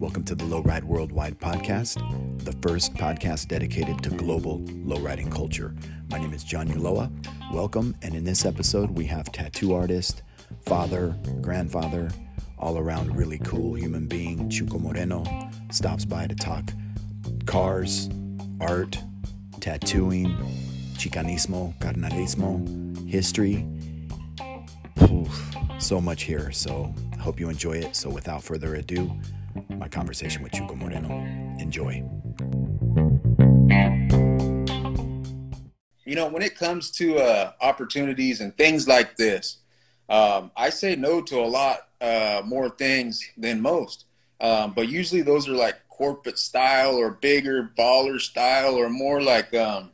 Welcome to the Lowride Worldwide podcast, the first podcast dedicated to global lowriding culture. My name is John Ulloa. Welcome, and in this episode, we have tattoo artist, father, grandfather, all around really cool human being, Chuco Moreno, stops by to talk cars, art, tattooing, chicanismo, carnalismo, history. So much here, so I hope you enjoy it. So, without further ado, my conversation with Chuco Moreno. Enjoy. You know, when it comes to uh, opportunities and things like this, um, I say no to a lot uh, more things than most. Um, but usually those are like corporate style or bigger baller style or more like, um,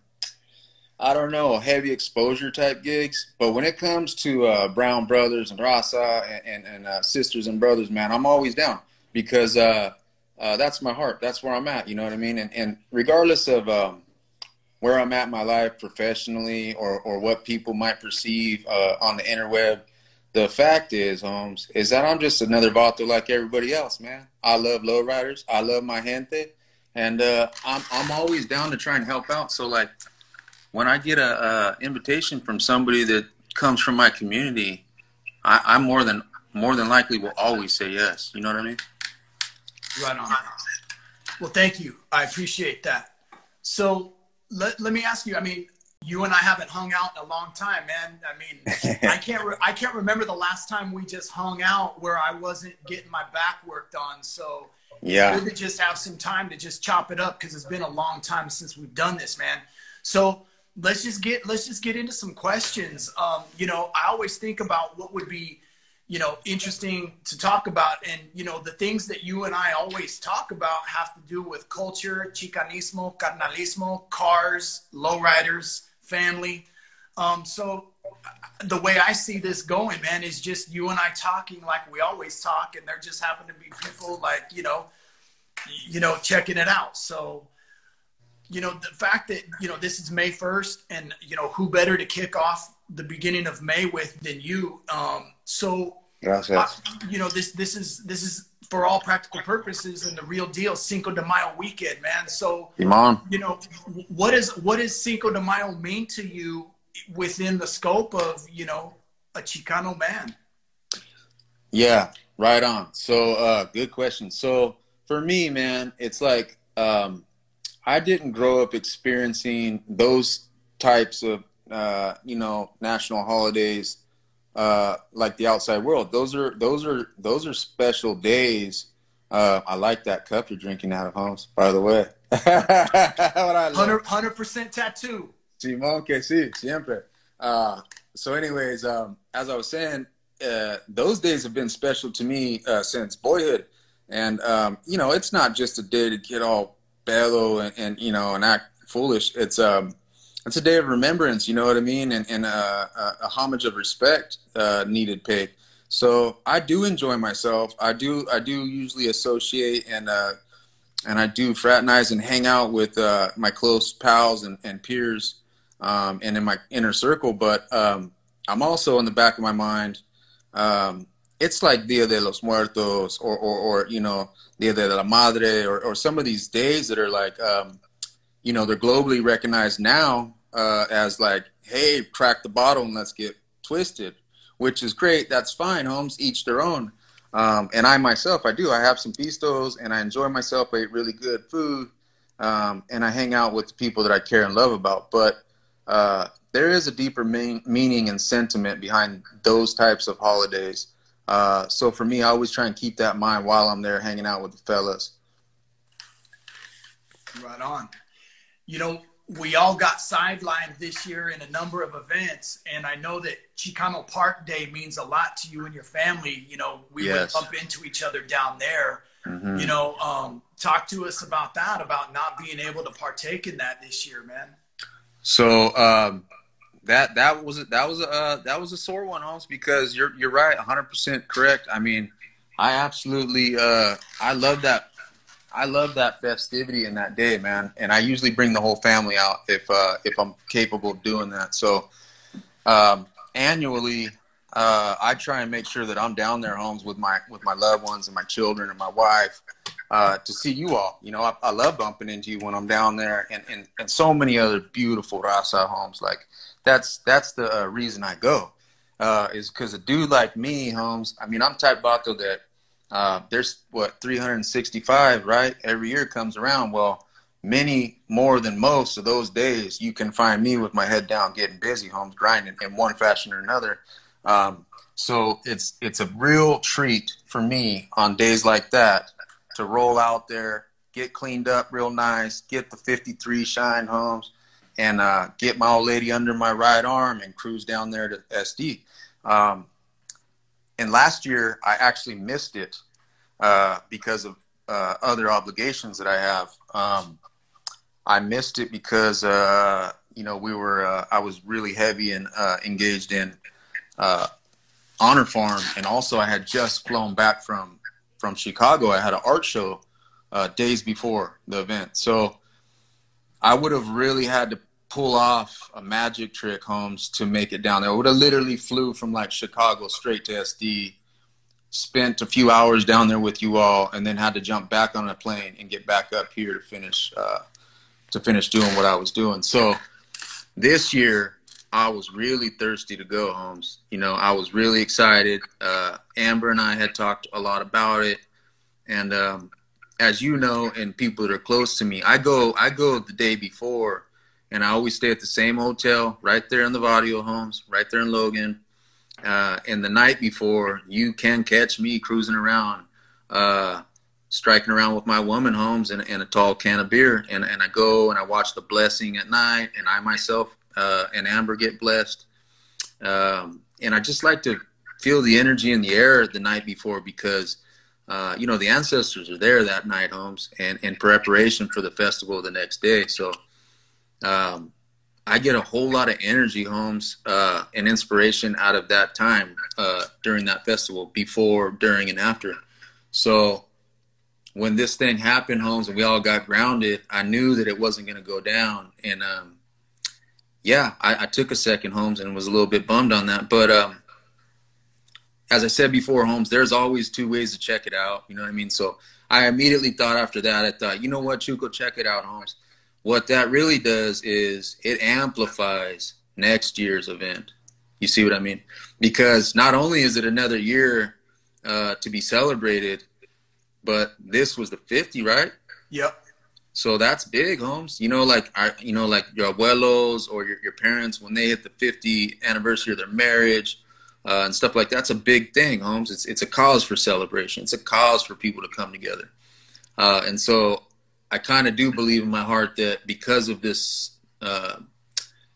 I don't know, heavy exposure type gigs. But when it comes to uh, Brown Brothers and Raza and, and, and uh, Sisters and Brothers, man, I'm always down because uh, uh, that's my heart. That's where I'm at. You know what I mean? And, and regardless of um, where I'm at in my life professionally or, or what people might perceive uh, on the interweb – the fact is, Holmes, is that I'm just another vato like everybody else, man. I love lowriders. I love my gente, and uh, I'm I'm always down to try and help out. So like, when I get a, a invitation from somebody that comes from my community, I, I more than more than likely will always say yes. You know what I mean? Right on. Well, thank you. I appreciate that. So let, let me ask you. I mean, you and I haven't hung out in a long time, man. I mean, I can't re- I can't remember the last time we just hung out where I wasn't getting my back worked on. So yeah, good to just have some time to just chop it up because it's been a long time since we've done this, man. So let's just get let's just get into some questions. Um, you know, I always think about what would be you know interesting to talk about and you know the things that you and i always talk about have to do with culture chicanismo carnalismo cars lowriders family. Um, so the way I see this going, man, is just you and I talking like we always talk, and there just happen to be people like you know, you know, checking it out. So, you know, the fact that you know this is May first, and you know, who better to kick off the beginning of May with than you? Um, so, Gracias. you know, this this is this is for all practical purposes and the real deal Cinco de Mayo weekend, man. So, Iman. you know, what is what does Cinco de Mayo mean to you within the scope of you know a Chicano man? Yeah, right on. So, uh, good question. So, for me, man, it's like um, I didn't grow up experiencing those types of uh, you know national holidays uh, like the outside world. Those are those are those are special days. Uh, I like that cup you're drinking out of, Holmes. By the way, hundred percent tattoo. Simón que sí, siempre. Uh, so, anyways, um, as I was saying, uh, those days have been special to me uh, since boyhood, and um, you know, it's not just a day to get all and, and you know and act foolish. It's um, it's a day of remembrance, you know what I mean, and, and a, a, homage of respect uh, needed paid. So I do enjoy myself. I do I do usually associate and uh, and I do fraternize and hang out with uh, my close pals and, and peers um, and in my inner circle. But um, I'm also in the back of my mind. Um, it's like Dia de los Muertos or, or, or, you know Dia de la Madre or, or some of these days that are like um, you know, they're globally recognized now uh, as like, hey, crack the bottle and let's get twisted, which is great. That's fine, Homes Each their own. Um, and I myself, I do. I have some pistos and I enjoy myself. I eat really good food. Um, and I hang out with the people that I care and love about. But uh, there is a deeper mean, meaning and sentiment behind those types of holidays. Uh, so for me, I always try and keep that in mind while I'm there hanging out with the fellas. Right on you know, we all got sidelined this year in a number of events, and I know that Chicano Park Day means a lot to you and your family. You know, we yes. would bump into each other down there. Mm-hmm. You know, um, talk to us about that, about not being able to partake in that this year, man. So um, that that was that was a uh, that was a sore one, Holmes, because you're you're right, 100 percent correct. I mean, I absolutely uh, I love that I love that festivity in that day, man. And I usually bring the whole family out if uh, if I'm capable of doing that. So um, annually, uh, I try and make sure that I'm down there homes with my with my loved ones and my children and my wife uh, to see you all. You know, I, I, love bumping into you when I'm down there, and, and, and so many other beautiful Raza homes. Like that's that's the uh, reason I go uh, is because a dude like me, Holmes. I mean, I'm type bato that uh, there's what 365 right every year comes around. Well, many more than most of those days, you can find me with my head down, getting busy, Holmes, grinding in one fashion or another. Um, so it's it's a real treat for me on days like that to roll out there, get cleaned up real nice, get the 53 shine homes, and uh, get my old lady under my right arm and cruise down there to SD. Um, and last year I actually missed it uh, because of uh, other obligations that I have. Um, I missed it because uh, you know we were uh, I was really heavy and uh, engaged in Honor Farm, and also I had just flown back from from Chicago. I had an art show days before the event, so I would have really had to pull off a magic trick, Holmes, to make it down there. I would have literally flew from like Chicago straight to SD, spent a few hours down there with you all, and then had to jump back on a plane and get back up here to finish uh, to finish doing what I was doing. So this year, I was really thirsty to go, Holmes. You know, I was really excited. Uh, Amber and I had talked a lot about it, and um, as you know, and people that are close to me, I go I go the day before and I always stay at the same hotel right there in the Barrio homes, right there in Logan. Uh, and the night before, you can catch me cruising around, uh, striking around with my woman homes and, and, a tall can of beer. And, and I go and I watch the blessing at night, and I myself uh, and Amber get blessed. Um, and I just like to feel the energy in the air the night before because, uh, you know, the ancestors are there that night, homes, and in preparation for the festival the next day. So, um, I get a whole lot of energy, Holmes, uh, and inspiration out of that time uh, during that festival, before, during, and after. So when this thing happened, Holmes, and we all got grounded, I knew that it wasn't going to go down. And um, yeah, I, I, took a second, Holmes, and was a little bit bummed on that. But um, as I said before, Holmes, there's always two ways to check it out. You know what I mean? So I immediately thought after that, I thought, you know what, Chuco, check it out, Holmes what that really does is it amplifies next year's event. You see what I mean? Because not only is it another year uh, to be celebrated, but this was the 50, right? Yep. So that's big, Holmes. You know, like our, you know, like your abuelos or your, your parents when they hit the 50 anniversary of their marriage uh, and stuff like that, that's a big thing, Holmes. It's it's a cause for celebration. It's a cause for people to come together. Uh, and so I kind of do believe in my heart that because of this uh,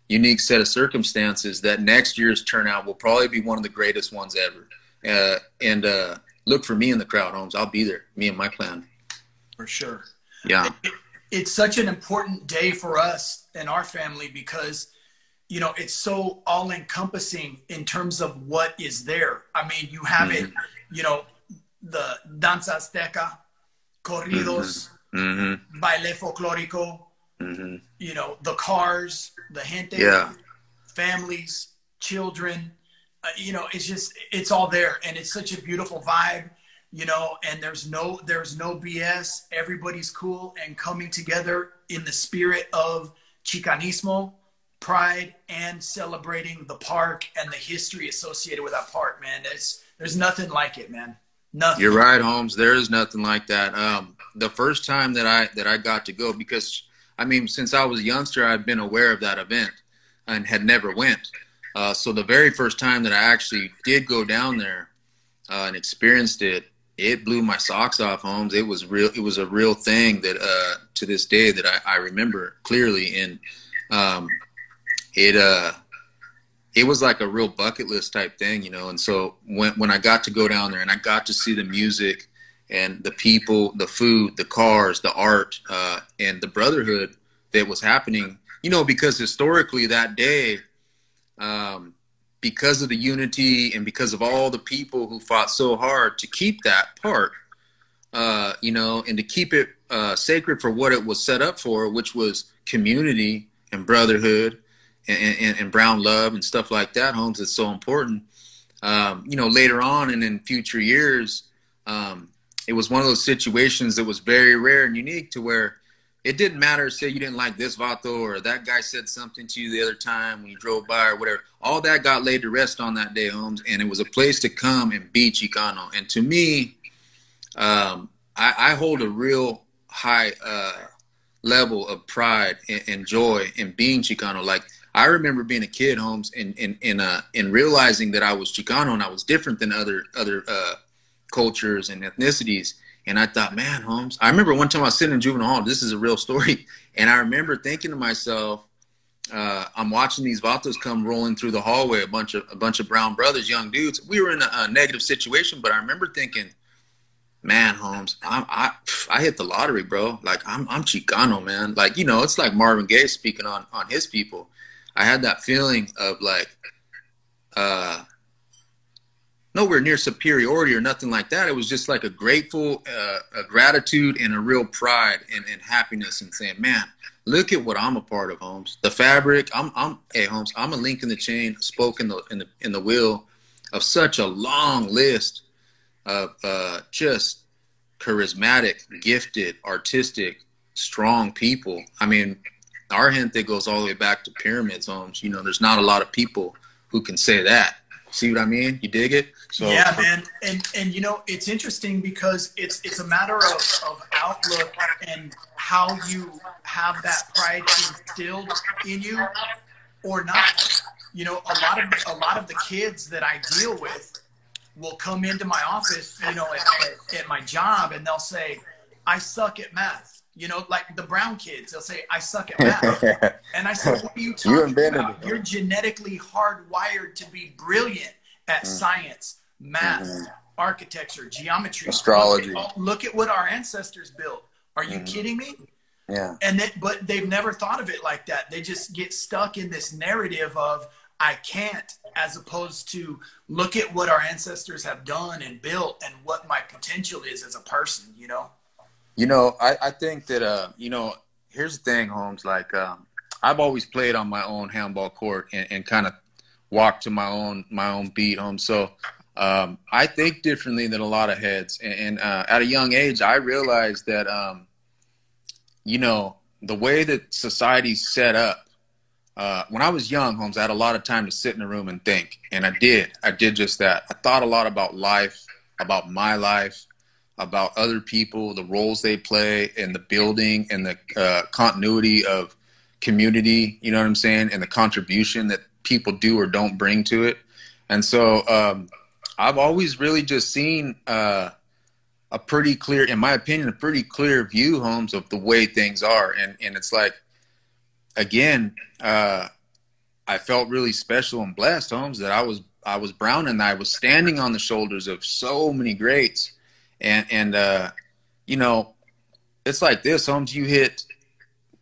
unique set of circumstances, that next year's turnout will probably be one of the greatest ones ever. Uh, and uh, look for me in the crowd, Holmes. I'll be there. Me and my clan. For sure. Yeah. It, it's such an important day for us and our family because you know it's so all encompassing in terms of what is there. I mean, you have mm-hmm. it. You know, the danza azteca, corridos. Mm-hmm mm-hmm. baile folklorico, mm-hmm. you know, the cars, the gente, yeah. families, children. Uh, you know, it's just it's all there, and it's such a beautiful vibe. You know, and there's no there's no BS. Everybody's cool and coming together in the spirit of Chicanismo, pride, and celebrating the park and the history associated with that park. Man, it's there's nothing like it, man. Nothing. You're right, Holmes. There is nothing like that. Um, the first time that I that I got to go, because I mean, since I was a youngster, I've been aware of that event and had never went. Uh, so the very first time that I actually did go down there uh, and experienced it, it blew my socks off, Holmes. It was real. It was a real thing that uh, to this day that I, I remember clearly, and um, it uh, it was like a real bucket list type thing, you know. And so when when I got to go down there and I got to see the music and the people, the food, the cars, the art, uh, and the brotherhood that was happening, you know, because historically that day, um, because of the unity and because of all the people who fought so hard to keep that part, uh, you know, and to keep it uh, sacred for what it was set up for, which was community and brotherhood and, and, and brown love and stuff like that, Holmes, is so important. um, you know, later on and in future years, um, it was one of those situations that was very rare and unique to where it didn't matter, say you didn't like this vato or that guy said something to you the other time when you drove by or whatever. All that got laid to rest on that day, Holmes, and it was a place to come and be Chicano. And to me, um, I, I, hold a real high uh, level of pride and, and, joy in being Chicano. Like I remember being a kid, Holmes, and in in uh, in realizing that I was Chicano and I was different than other other uh, cultures and ethnicities and I thought, man, Holmes. I remember one time I was sitting in juvenile hall. This is a real story. And I remember thinking to myself, uh, I'm watching these vatos come rolling through the hallway, a bunch of a bunch of brown brothers, young dudes. We were in a, a negative situation, but I remember thinking, man, Holmes, I, I I hit the lottery, bro. Like I'm I'm Chicano, man. Like you know, it's like Marvin Gaye speaking on on his people. I had that feeling of like, uh, nowhere near superiority or nothing like that. It was just like a grateful, uh, a gratitude and a real pride and, and happiness and saying, man, look at what I'm a part of, Holmes. The fabric, I'm, I'm, hey, Holmes, I'm a link in the chain, spoke in the, in the, in the wheel of such a long list of uh, just charismatic, gifted, artistic, strong people. I mean, our gente goes all the way back to pyramids, homes. You know, there's not a lot of people who can say that. See what I mean? You dig it? So yeah, man, and and you know it's interesting because it's it's a matter of, of outlook and how you have that pride instilled in you or not. You know, a lot of a lot of the kids that I deal with will come into my office, you know, at, at, at my job, and they'll say, "I suck at math." You know, like the brown kids, they'll say, "I suck at math," and I said, "What are you talking you about? You're genetically hardwired to be brilliant at mm. science." math, mm-hmm. architecture, geometry, astrology. Look at, look at, what our ancestors built. Are you mm-hmm. kidding me? Yeah. And that, but they've never thought of it like that. They just get stuck in this narrative of I can't, as opposed to look at what our ancestors have done and built and what my potential is as a person. You know. You know, I, I think that uh, you know, here's the thing, Holmes. Like, um, I've always played on my own handball court and, and kind of walked to my own my own beat, Holmes. So um, I think differently than a lot of heads. And, and uh, at a young age, I realized that, um, you know, the way that society's set up, uh, when I was young, Holmes, I had a lot of time to sit in a room and think. And I did. I did just that. I thought a lot about life, about my life, about other people, the roles they play in the building and the uh, continuity of community, you know what I'm saying? And the contribution that people do or don't bring to it. And so, um, I've always really just seen uh, a pretty clear, in my opinion, a pretty clear view, Holmes, of the way things are. And and it's like, again, uh, I felt really special and blessed, Holmes, that I was I was brown and I was standing on the shoulders of so many greats. And and uh, you know, it's like this, Holmes. You hit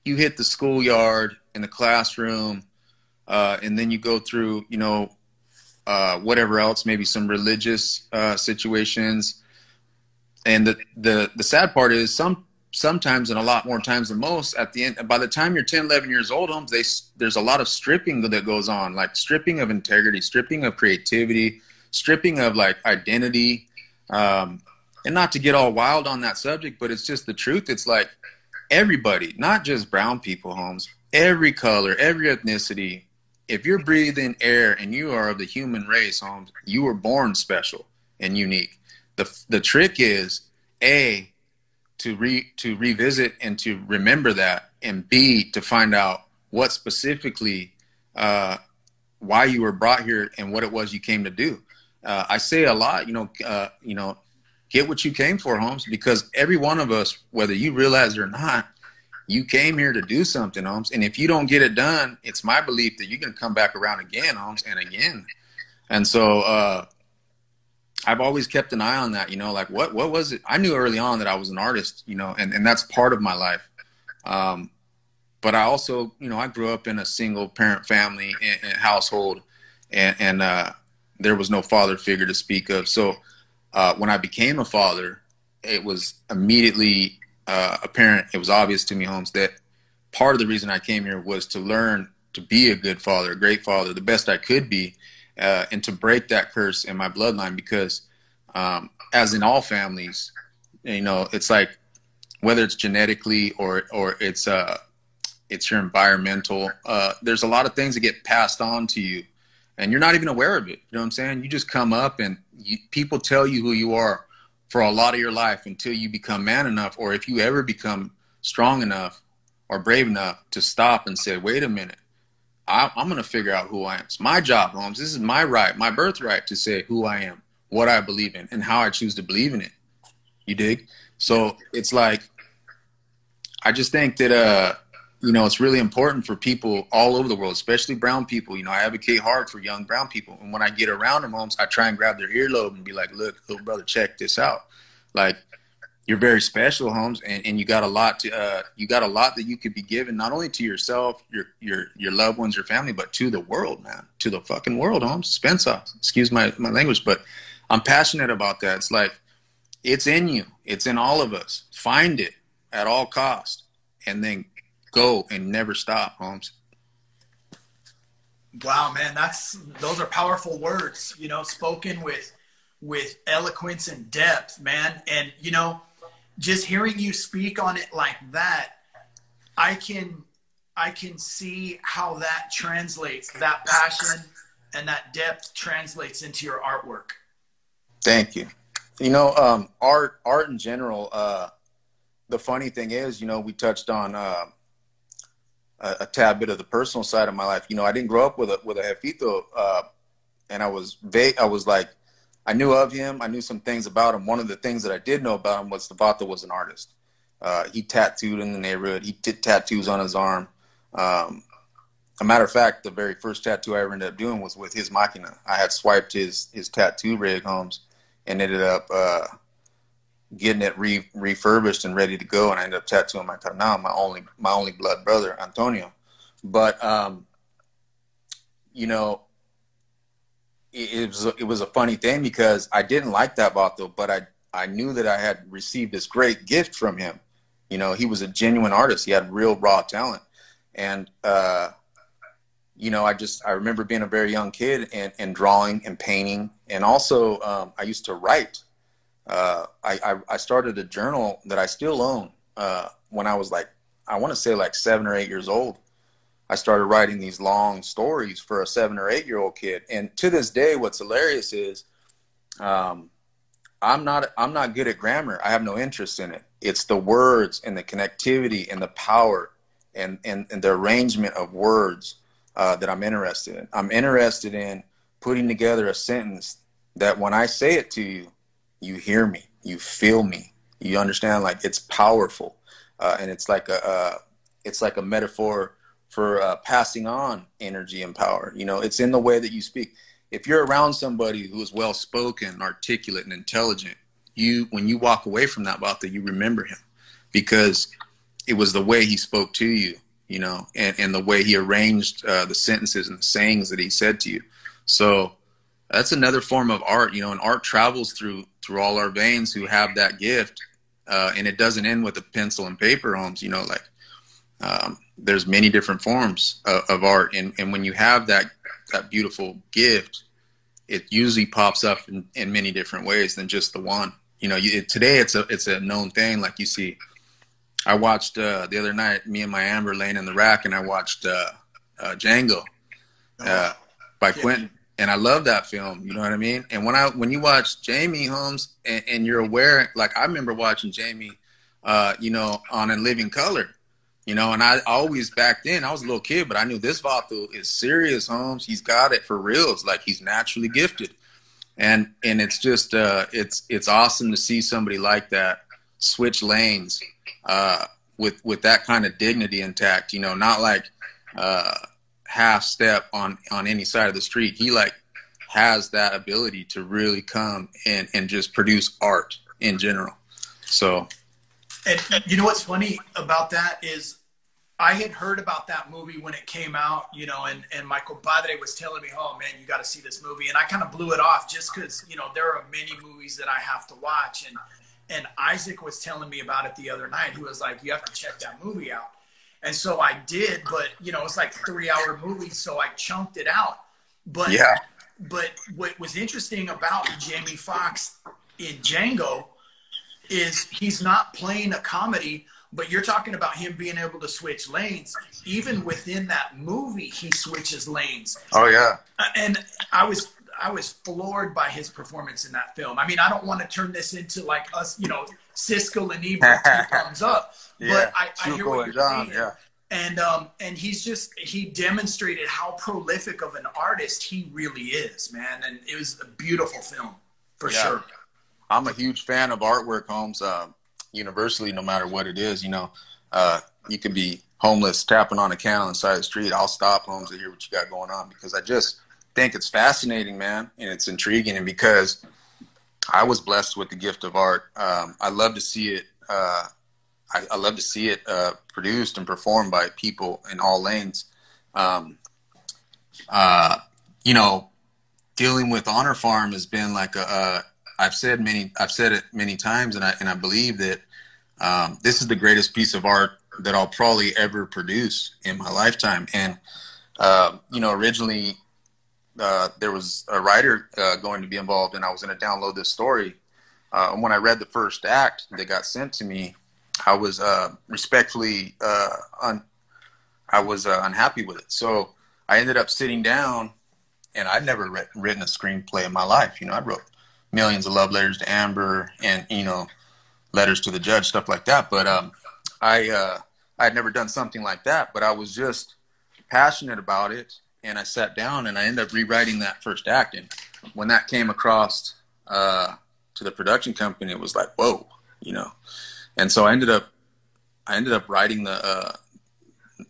you hit the schoolyard in the classroom, uh, and then you go through, you know, uh, whatever else, maybe some religious uh, situations. And the, the the sad part is some sometimes and a lot more times than most at the end by the time you're 10 11 years old homes they there's a lot of stripping that goes on like stripping of integrity stripping of creativity stripping of like identity um, and not to get all wild on that subject but it's just the truth it's like everybody not just brown people homes every color every ethnicity if you're breathing air and you are of the human race, Holmes, you were born special and unique. The the trick is a to re to revisit and to remember that, and b to find out what specifically uh, why you were brought here and what it was you came to do. Uh, I say a lot, you know, uh, you know, get what you came for, Holmes, because every one of us, whether you realize it or not, you came here to do something, Holmes. And if you don't get it done, it's my belief that you're going to come back around again, Holmes, and again. And so uh, I've always kept an eye on that, you know, like what what was it? I knew early on that I was an artist, you know, and, and that's part of my life. Um, but I also, you know, I grew up in a single parent family and, and household, and, and uh, there was no father figure to speak of. So uh, when I became a father, it was immediately uh, apparent, it was obvious to me, Holmes, that part of the reason I came here was to learn to be a good father, a great father, the best I could be. uh, and to break that curse in my bloodline because, um, as in all families, you know, it's like whether it's genetically or or it's uh it's your environmental. Uh, there's a lot of things that get passed on to you, and you're not even aware of it. You know what I'm saying? You just come up and you, people tell you who you are for a lot of your life until you become man enough, or if you ever become strong enough or brave enough to stop and say, "Wait a minute." I, am going to figure out who I am. It's my job, Holmes. This is my right, my birthright to say who I am, what I believe in, and how I choose to believe in it. You dig? So it's like, I just think that, uh, you know, it's really important for people all over the world, especially brown people. You know, I advocate hard for young brown people. And when I get around them, homes, I try and grab their earlobe and be like, look, little brother, check this out. Like, you're very special, Holmes, and, and you got a lot to uh, you got a lot that you could be given not only to yourself, your your your loved ones, your family, but to the world, man, to the fucking world, Holmes. Spencer, excuse my my language, but I'm passionate about that. It's like it's in you, it's in all of us. Find it at all cost, and then go and never stop, Holmes. Wow, man, that's those are powerful words. You know, spoken with with eloquence and depth, man, and you know just hearing you speak on it like that, I can I can see how that translates, that passion and that depth translates into your artwork. Thank you. You know, um, art art in general. Uh, the funny thing is, you know, we touched on uh, a, a, tad bit of the personal side of my life. You know, I didn't grow up with a with a jefito, uh, and I was vague. I was like I knew of him. I knew some things about him. One of the things that I did know about him was the Vato was an artist. Uh, he tattooed in the neighborhood. He did tattoos on his arm. Um, a matter of fact, the very first tattoo I ever ended up doing was with his machina. I had swiped his his tattoo rig homes and ended up uh, getting it re- refurbished and ready to go. And I ended up tattooing my carnal, my only my only blood brother, Antonio. But um, you know, it, was it was a funny thing because I didn't like that Vato, but I I knew that I had received this great gift from him. You know, he was a genuine artist. He had real raw talent, and uh, you know, I just I remember being a very young kid and, and drawing and painting, and also um, I used to write. Uh, I, I, I started a journal that I still own uh, when I was like I want to say like seven or eight years old, I started writing these long stories for a seven or eight year old kid. And to this day, what's hilarious is um, I'm not I'm not good at grammar. I have no interest in it. It's the words and the connectivity and the power and and, and the arrangement of words uh, that I'm interested in. I'm interested in putting together a sentence that when I say it to you, you hear me, you feel me, you understand. Like it's powerful, uh, and it's like a it's like a metaphor for uh, passing on energy and power. You know, it's in the way that you speak. If you're around somebody who is well spoken, articulate, and intelligent, you when you walk away from that Vato, you remember him because it was the way he spoke to you, you know, and, and the way he arranged uh, the sentences and the sayings that he said to you. So that's another form of art, you know, and art travels through through all our veins who have that gift, uh, and it doesn't end with a pencil and paper, homes. You know, like um, there's many different forms of, of, art and, and when you have that that beautiful gift it usually pops up in, in many different ways than just the one you know you, today it's a it's a known thing like you see i watched uh, the other night me and my amber laying in the rack and i watched uh, uh, django uh, by quentin and i love that film you know what i mean and when i when you watch jamie holmes and, and you're aware like i remember watching jamie uh, you know on in living color you know, and I always back then I was a little kid, but I knew this Vato is serious, Holmes. He's got it for real. It's like he's naturally gifted, and and it's just uh, it's it's awesome to see somebody like that switch lanes uh, with with that kind of dignity intact. You know, not like uh, half step on on any side of the street. He like has that ability to really come and and just produce art in general. So. And you know what's funny about that is I had heard about that movie when it came out, you know, and, and my compadre was telling me, oh man, you got to see this movie. And I kind of blew it off just because, you know, there are many movies that I have to watch. And, and Isaac was telling me about it the other night. He was like, you have to check that movie out. And so I did, but, you know, it's like three hour movie. So I chunked it out. But yeah. but what was interesting about Jamie Foxx in Django is he's not playing a comedy, but you're talking about him being able to switch lanes. Even within that movie, he switches lanes. Oh yeah. And I was I was floored by his performance in that film. I mean, I don't want to turn this into like us, you know, Siskel and Ebert two thumbs up, Yeah. but I, I hear what you're John, saying. yeah. And um, and he's just he demonstrated how prolific of an artist he really is, man. And it was a beautiful film for Yeah. sure. I'm a huge fan of artwork, Holmes. Uh, universally, no matter what it is, you know, uh, you could be homeless tapping on a can on the side of the street. I'll stop, Holmes, to hear what you got going on because I just think it's fascinating, man, and it's intriguing. And because I was blessed with the gift of art, um, I love to see it. Uh, I, I love to see it uh, produced and performed by people in all lanes. Um, uh, you know, dealing with Honor Farm has been like a, I've said many, I've said it many times, and I and I believe that um, this is the greatest piece of art that I'll probably ever produce in my lifetime. And uh, you know, originally uh, there was a writer uh, going to be involved, and I was going to download this story. Uh, and when I read the first act that got sent to me, I was uh, respectfully uh, un- I was uh, unhappy with it. So I ended up sitting down, and I'd never re- written a screenplay in my life. You know, I wrote millions of love letters to Amber, and you know, letters to the judge, stuff like that. But um, I I had never done something like that. But I was just passionate about it, and I sat down and I ended up rewriting that first act. And when that came across uh, to the production company, it was like, whoa, you know. And so I ended up I ended up writing the uh,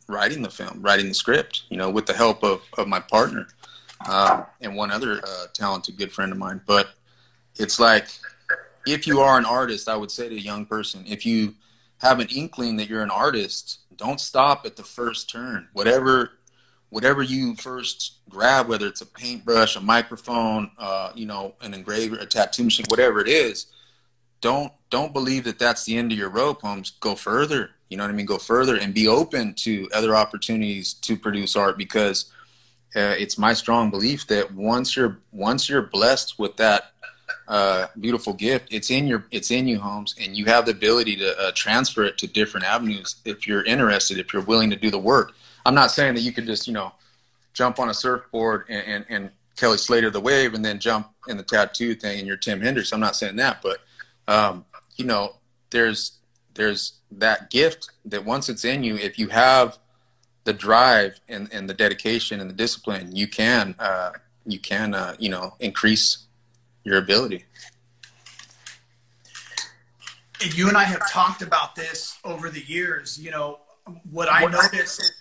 writing the film, writing the script, you know, with the help of, of my partner uh, and one other uh, talented good friend of mine. But it's like if you are an artist, I would say to a young person, if you have an inkling that you're an artist, don't stop at the first turn. Whatever whatever you first grab, whether it's a paintbrush, a microphone, uh, you know, an engraver, a tattoo machine, whatever it is, don't don't believe that that's the end of your rope, Holmes. Go further. You know what I mean? Go further and be open to other opportunities to produce art because uh, it's my strong belief that once you're once you're blessed with that uh, beautiful gift, it's in your it's in you, Holmes, and you have the ability to uh, transfer it to different avenues if you're interested, if you're willing to do the work. I'm not saying that you could just you know jump on a surfboard and, and, and Kelly Slater the wave and then jump in the tattoo thing and you're Tim Hendricks. I'm not saying that, but um, you know, there's there's that gift that once it's in you, if you have the drive and, and the dedication and the discipline, you can uh, you can uh, you know increase your ability. And you and I have talked about this over the years. You know, what I noticed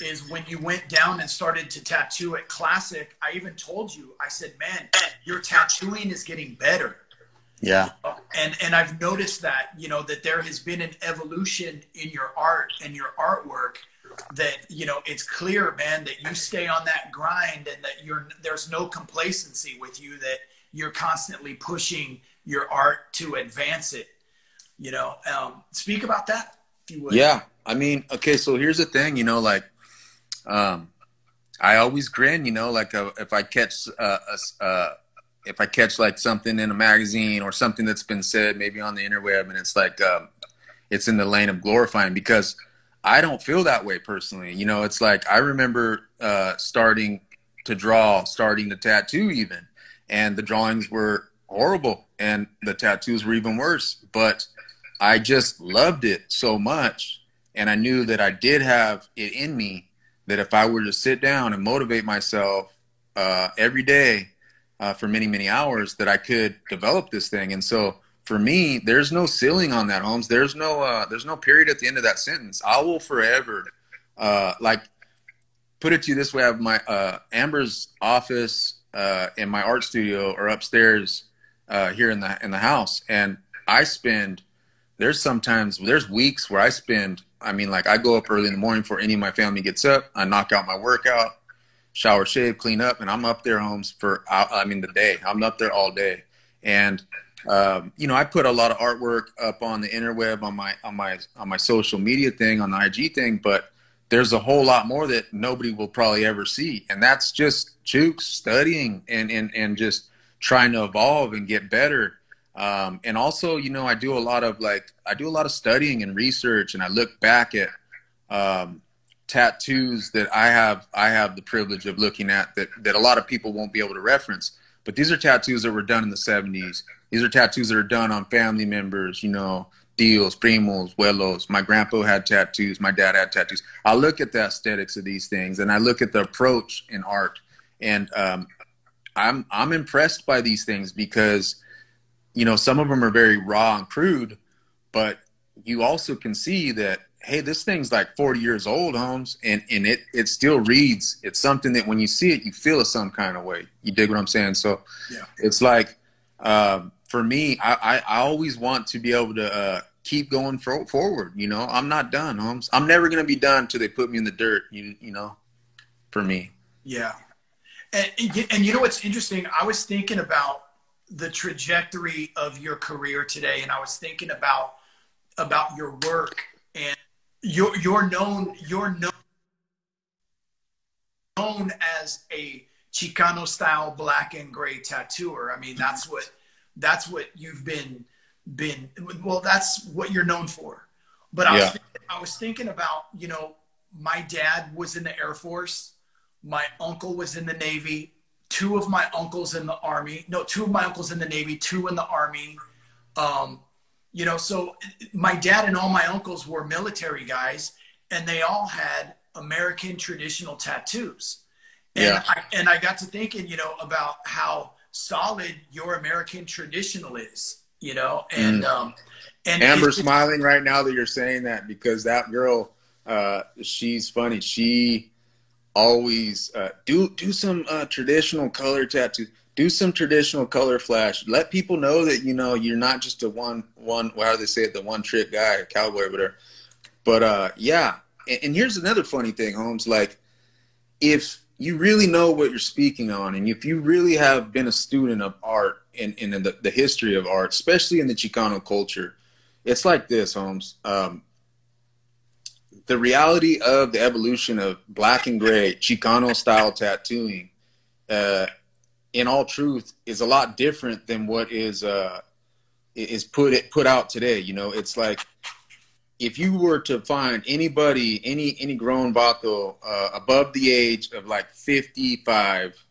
is when you went down and started to tattoo at Classic, I even told you, I said, man, your tattooing is getting better. Yeah. And and I've noticed that, you know, that there has been an evolution in your art and your artwork that, you know, it's clear, man, that you stay on that grind and that you're there's no complacency with you that you're constantly pushing your art to advance it. You know, um, speak about that if you would. Yeah. I mean, okay, so here's the thing, you know, like um I always grin, you know, like uh, if I catch uh, a, uh if I catch like something in a magazine or something that's been said maybe on the interweb and it's like um, it's in the lane of glorifying because I don't feel that way personally. You know, it's like I remember uh, starting to draw, starting to tattoo even, and the drawings were horrible and the tattoos were even worse. But I just loved it so much, and I knew that I did have it in me that if I were to sit down and motivate myself uh, every day uh, for many many hours that I could develop this thing. And so for me, there's no ceiling on that, Holmes. There's no uh, there's no period at the end of that sentence. I will forever uh, like put it to you this way: I have my uh, Amber's office uh, and my art studio are upstairs here in the in the house, and I spend there's sometimes there's weeks where I spend. I mean, like I go up early in the morning before any of my family gets up. I knock out my workout shower, shave, clean up, and I'm up there, homes for I mean the day. I'm up there all day, and um, you know I put a lot of artwork up on the interweb, on my on my on my social media thing, on the IG thing. But there's a whole lot more that nobody will probably ever see. And that's just Chooks studying and, and, and just trying to evolve and get better. Um, and also, you know, I do a lot of like, I do a lot of studying and research and I look back at, um, tattoos that I have, I have the privilege of looking at that, that a lot of people won't be able to reference. But these are tattoos that were done in the 70s. These are tattoos that are done on family members, you know, Dios, primos, abuelos. My grandpa had tattoos. My dad had tattoos. I look at the aesthetics of these things, and I look at the approach in art, and um, I'm I'm impressed by these things because, you know, some of them are very raw and crude, but you also can see that hey, this thing's like 40 years old, Holmes, and and it it still reads. It's something that when you see it, you feel it some kind of way. You dig what I'm saying? So, yeah, it's like. Um, for me, I, I, I, always want to be able to uh, keep going for, forward. You know, I'm not done, Holmes. I'm never going to be done until they put me in the dirt. You, you know, for me. Yeah, and and you know what's interesting? I was thinking about the trajectory of your career today, and I was thinking about about your work and you're you're known you're known known as a Chicano style black and gray tattooer. I mean, that's what that's what you've been been well that's what you're known for but I, yeah. was, I was thinking about you know my dad was in the air force my uncle was in the navy two of my uncles in the army no two of my uncles in the navy two in the army um, you know so my dad and all my uncles were military guys and they all had american traditional tattoos and yeah. I, and I got to thinking you know about how solid your american traditional is you know, and mm. um, and Amber's smiling right now that you're saying that because that girl, uh, she's funny. She always uh, do do some uh, traditional color tattoos. Do some traditional color flash. Let people know that you know you're not just a one one. How do they say it? The one trick guy, a cowboy, whatever. But uh, yeah. And, and here's another funny thing, Holmes. Like, if you really know what you're speaking on, and if you really have been a student of art in, in the, the history of art, especially in the Chicano culture, it's like this, Holmes. Um, the reality of the evolution of black and gray Chicano style tattooing, uh, in all truth, is a lot different than what is uh, is put it put out today. You know, it's like if you were to find anybody, any any grown vato uh, above the age of like fifty five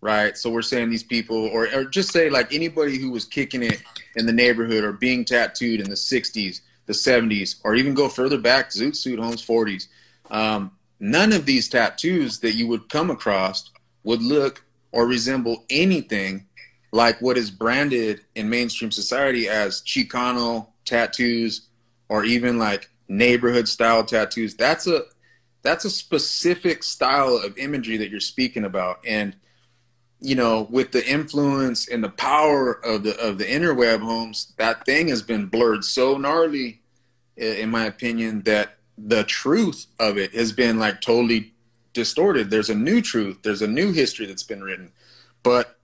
right? So we're saying these people, or, or just say like anybody who was kicking it in the neighborhood or being tattooed in the 60s, the 70s, or even go further back, Zoot Suit Home's 40s. Um, none of these tattoos that you would come across would look or resemble anything like what is branded in mainstream society as Chicano tattoos or even like neighborhood style tattoos. That's a that's a specific style of imagery that you're speaking about. And you know, with the influence and the power of the of the interweb Holmes, that thing has been blurred so gnarly, in my opinion, that the truth of it has been like totally distorted. There's a new truth. There's a new history that's been written. But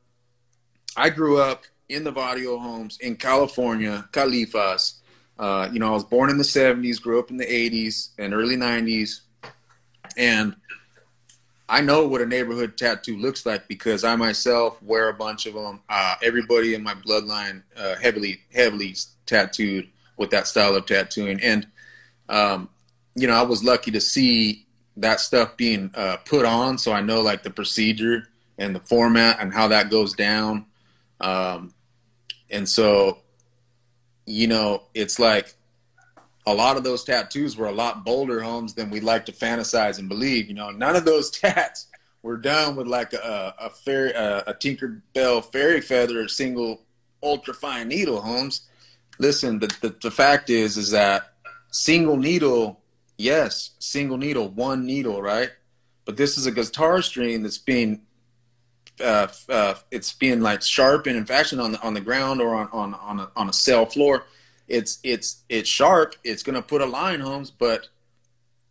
I grew up in the barrio homes in California, Califas. Uh, you know, I was born in the 70s, grew up in the 80s and early 90s. And I know what a neighborhood tattoo looks like because I myself wear a bunch of them. Uh, everybody in my bloodline uh, heavily, heavily tattooed with that style of tattooing, and um, you know, I was lucky to see that stuff being uh, put on, so I know like the procedure and the format and how that goes down. Um, and so, you know, it's like a lot of those tattoos were a lot bolder homes than we like to fantasize and believe. You know, none of those tats were done with like a a fairy a, a Tinkerbell fairy feather single ultra fine needle homes. Listen, the, the the fact is is that single needle, yes, single needle, one needle, right? But this is a guitar string that's being uh, uh, it's being like sharpened and fashioned on the on the ground or on on on a, on a cell floor it's it's it's sharp. It's gonna put a line, Holmes, but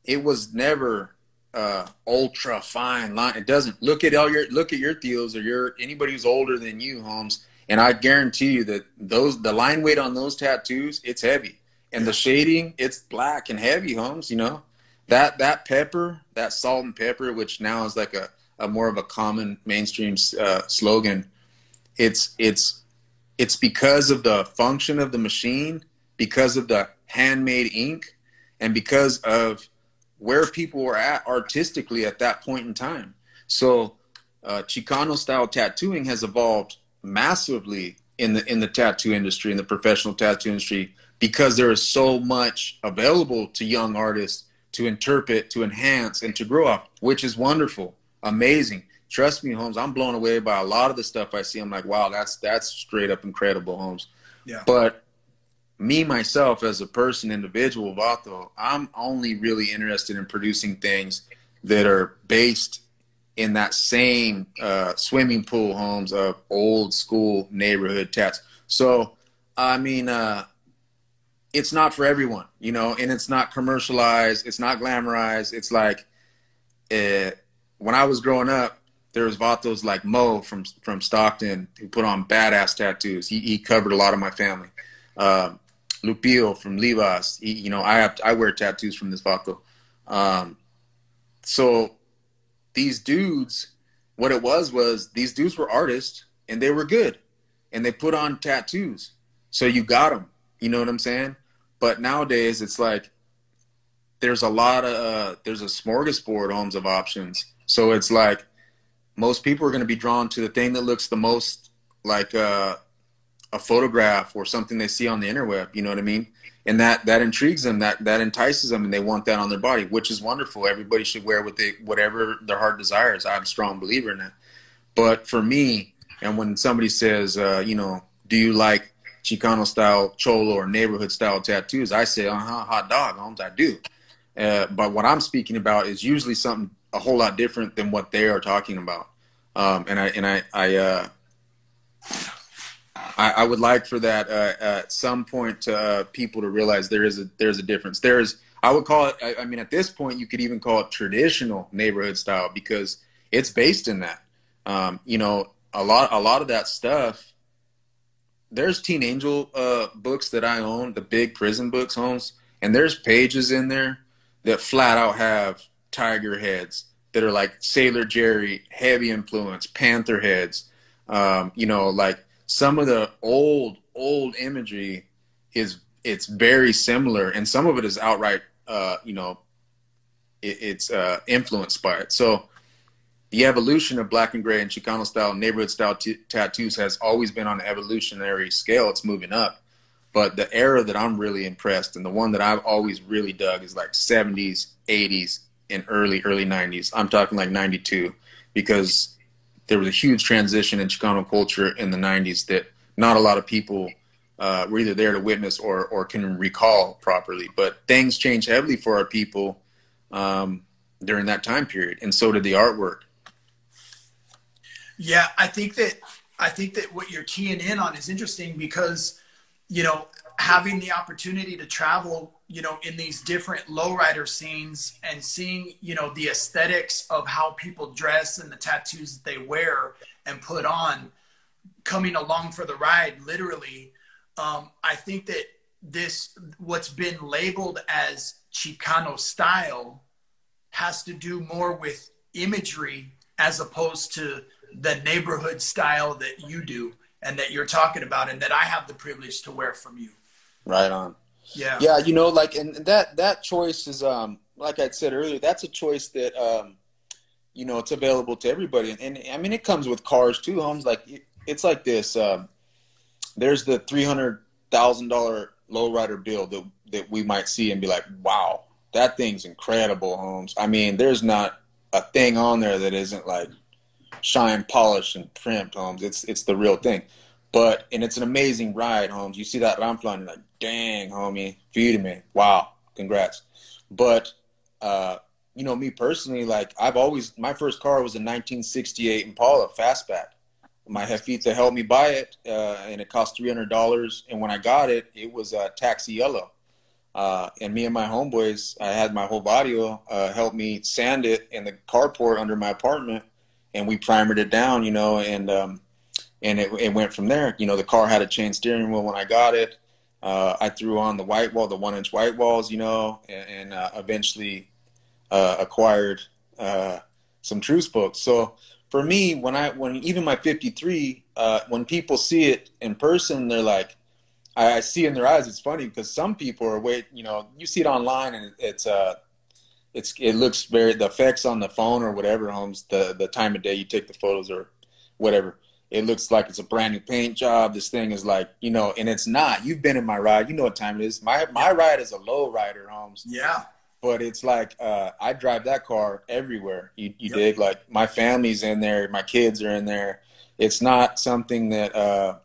it was never uh, ultra fine line. It doesn't look at all your look at your deals or your anybody who's older than you, Holmes, and I guarantee you that those the line weight on those tattoos, it's heavy, and the shading, it's black and heavy, Holmes. You know, that that pepper, that salt and pepper, which now is like a, a more of a common mainstream uh, slogan. It's it's it's because of the function of the machine, because of the handmade ink, and because of where people were at artistically at that point in time. So, uh, Chicano style tattooing has evolved massively in the in the tattoo industry, in the professional tattoo industry, because there is so much available to young artists to interpret, to enhance, and to grow up, which is wonderful, amazing. Trust me, Holmes, I'm blown away by a lot of the stuff I see. I'm like, wow, that's that's straight up incredible, Holmes. Yeah. But me myself as a person, individual, Vato, I'm only really interested in producing things that are based in that same uh, swimming pool homes of old school neighborhood tats. So, I mean, uh, it's not for everyone, you know, and it's not commercialized, it's not glamorized. It's like uh, when I was growing up, there was vatos like Mo from from Stockton who put on badass tattoos. He, he covered a lot of my family. Uh, Lupio from Livas. He, you know, I have I wear tattoos from this vato. Um, so these dudes, what it was was these dudes were artists and they were good, and they put on tattoos. So you got them. You know what I'm saying? But nowadays it's like there's a lot of uh, there's a smorgasbord homes of options. So it's like most people are going to be drawn to the thing that looks the most like uh, a photograph or something they see on the interweb. You know what I mean? And that that intrigues them, that that entices them, and they want that on their body, which is wonderful. Everybody should wear what they whatever their heart desires. I'm a strong believer in that. But for me, and when somebody says, uh, you know, do you like Chicano style cholo or neighborhood style tattoos, I say, uh huh, hot dog, I do. Uh, but what I'm speaking about is usually something a whole lot different than what they are talking about. Um, and I and I I, uh, I, I would like for that uh, at some point to uh, people to realize there is a there's a difference. There's I would call it. I, I, mean, at this point, you could even call it traditional neighborhood style because it's based in that. Um, you know, a lot a lot of that stuff. There's Teen Angel uh, books that I own, the big prison books, homes, and there's pages in there that flat out have tiger heads that are like Sailor Jerry, heavy influence, Panther heads. Um, you know, like some of the old old imagery is it's very similar, and some of it is outright, uh, you know, it, it's uh, influenced by it. So the evolution of black and gray and Chicano style, neighborhood style t- tattoos has always been on an evolutionary scale. It's moving up. But the era that I'm really impressed and the one that I've always really dug is like 70s, 80s, and early, early 90s. I'm talking like 92 because there was a huge transition in Chicano culture in the 90s that not a lot of people uh, were either there to witness or, or can recall properly. But things changed heavily for our people um, during that time period, and so did the artwork. Yeah, I think that I think that what you're keying in on is interesting because you know having the opportunity to travel you know in these different lowrider scenes and seeing you know the aesthetics of how people dress and the tattoos that they wear and put on coming along for the ride literally um, i think that this what's been labeled as chicano style has to do more with imagery as opposed to the neighborhood style that you do and that you're talking about and that i have the privilege to wear from you. Right on yeah. Yeah, you know, like, and that that choice is, um, like I said earlier, that's a choice that, um, you know, it's available to everybody, and, and I mean, it comes with cars too. Homes like it's like this. Um, there's the three hundred thousand dollar lowrider bill that that we might see and be like, wow, that thing's incredible, Homes. I mean, there's not a thing on there that isn't like shine, polished, and primed, Homes. It's it's the real thing. But and it's an amazing ride, Holmes. You see that Ramflan, you're like, dang, homie, feeding me. Wow, congrats. But uh, you know, me personally, like I've always my first car was a 1968 Impala fastback. My Jefita helped me buy it, uh, and it cost three hundred dollars. And when I got it, it was a taxi yellow. Uh, and me and my homeboys, I had my whole body uh, help me sand it in the carport under my apartment, and we primered it down, you know, and um, and it, it went from there. You know, the car had a chain steering wheel when I got it. Uh, I threw on the white wall, the one inch white walls, you know, and, and uh, eventually uh, acquired uh, some Tru-Spokes. So for me, when I when even my 53, uh, when people see it in person, they're like, I, I, see in their eyes. It's funny because some people are wait, you know, you see it online and it's uh, it's it looks very the effects on the phone or whatever homes the the time of day you take the photos or whatever. It looks like it's a brand new paint job. This thing is like, you know, and it's not. You've been in my ride. You know what time it is. My my ride is a low rider, Holmes. Yeah but it's like uh, I drive that car everywhere. You, you yep. dig? Like my family's in there, my kids are in there. It's not something that uh,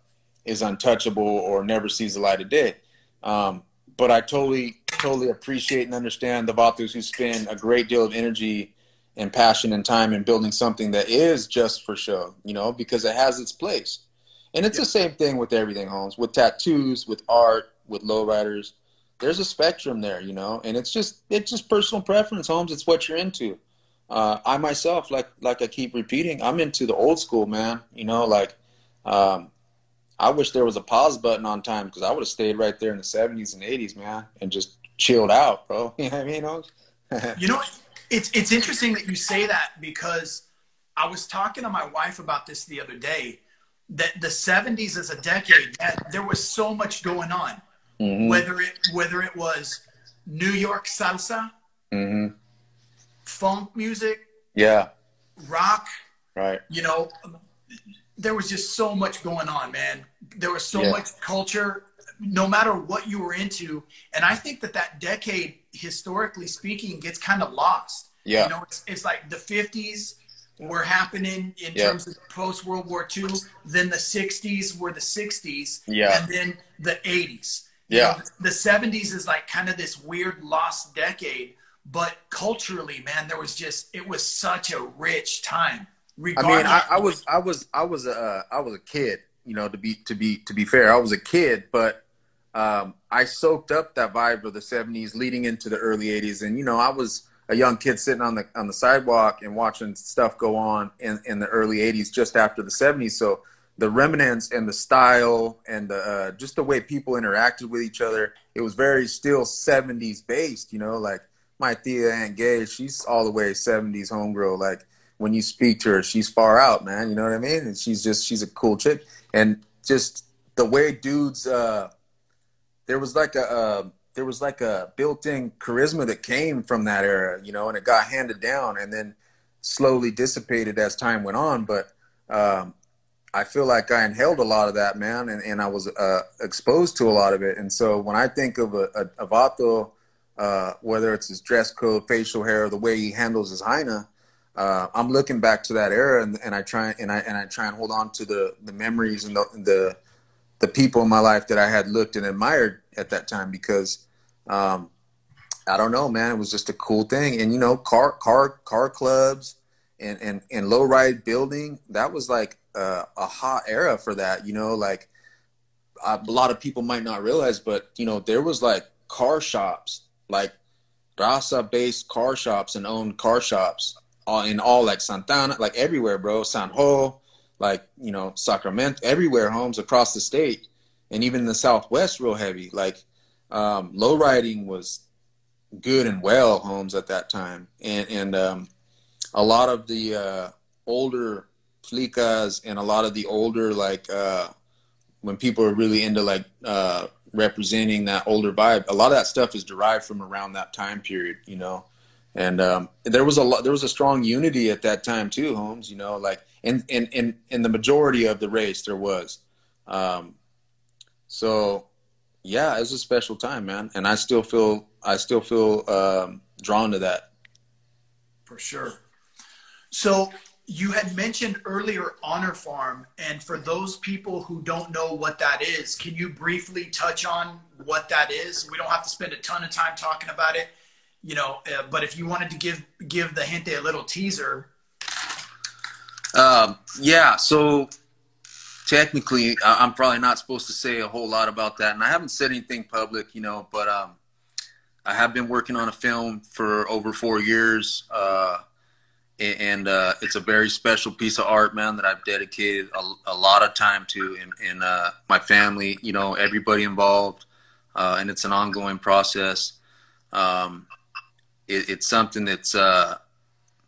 is untouchable or never sees the light of day. Um, but I totally, totally appreciate and understand the Vatos who spend a great deal of energy and passion and time and building something that is just for show, you know, because it has its place. And it's yep. the same thing with everything, Holmes, with tattoos, with art, with lowriders there's a spectrum there, you know, and it's just it's just personal preference, Holmes. It's what you're into. Uh, I myself, like like I keep repeating, I'm into the old school, man. You know, like um, I wish there was a pause button on time because I would have stayed right there in the 70s and 80s, man, and just chilled out, bro. You know what I mean? You know, it's it's interesting that you say that because I was talking to my wife about this the other day. That the 70s as a decade, that there was so much going on mm-hmm. whether it whether it was New York salsa, mm-hmm. funk music, yeah, rock, right. You know, there was just so much going on, man. There was so yeah. much culture, no matter what you were into, and I think that that decade, historically speaking, gets kind of lost. Yeah, you know, it's, it's like the '50s were happening in yeah. terms of post World War II. Then the '60s were the '60s, yeah, and then the '80s. Yeah. You know, the 70s is like kind of this weird lost decade, but culturally, man, there was just it was such a rich time. I mean, I, I was I was I was a uh, I was a kid, you know, to be to be to be fair. I was a kid, but um, I soaked up that vibe of the 70s leading into the early 80s and you know, I was a young kid sitting on the on the sidewalk and watching stuff go on in, in the early 80s just after the 70s. So the remnants and the style and the uh, just the way people interacted with each other. It was very still '70s based, you know. Like my Thea Aunt Gay, she's all the way '70s homegirl. Like when you speak to her, she's far out, man. You know what I mean? And she's just she's a cool chick. And just the way dudes, uh, there was like a uh, there was like a built-in charisma that came from that era, you know, and it got handed down and then slowly dissipated as time went on. But um, I feel like I inhaled a lot of that, man, and, and I was uh, exposed to a lot of it. And so when I think of a, a, a Vato, uh, whether it's his dress code, facial hair, the way he handles his hyena, uh, I'm looking back to that era, and, and I try and I and I try and hold on to the the memories and the the the people in my life that I had looked and admired at that time because um, I don't know, man, it was just a cool thing. And you know, car car car clubs and and and low ride building that was like uh, a hot era for that. You know, like a lot of people might not realize, but you know, there was like car shops, like Raza based car shops and owned car shops in all like Santa Ana, like everywhere, bro. San Ho, like you know, Sacramento, everywhere, homes across the state, and even the Southwest, real heavy. Like um, low riding was good and well homes at that time, and and um, a lot of the uh, older flicas and a lot of the older like uh, when people are really into like uh, representing that older vibe, a lot of that stuff is derived from around that time period, you know. And um, there was a lot, there was a strong unity at that time too, Holmes. You know, like in in in in the majority of the race there was. Um, so yeah, it was a special time, man, and I still feel I still feel um, drawn to that. For sure. So you had mentioned earlier Honor Farm, and for those people who don't know what that is, can you briefly touch on what that is? We don't have to spend a ton of time talking about it, you know. Uh, but if you wanted to give give the gente a little teaser. Um, yeah. So technically, I'm probably not supposed to say a whole lot about that, and I haven't said anything public, you know. But um, I have been working on a film for over four years. Uh, and uh, it's a very special piece of art, man, that I've dedicated a, a lot of time to, and, uh, my family, you know, everybody involved, uh, and it's an ongoing process. Um, it, it's something that's uh,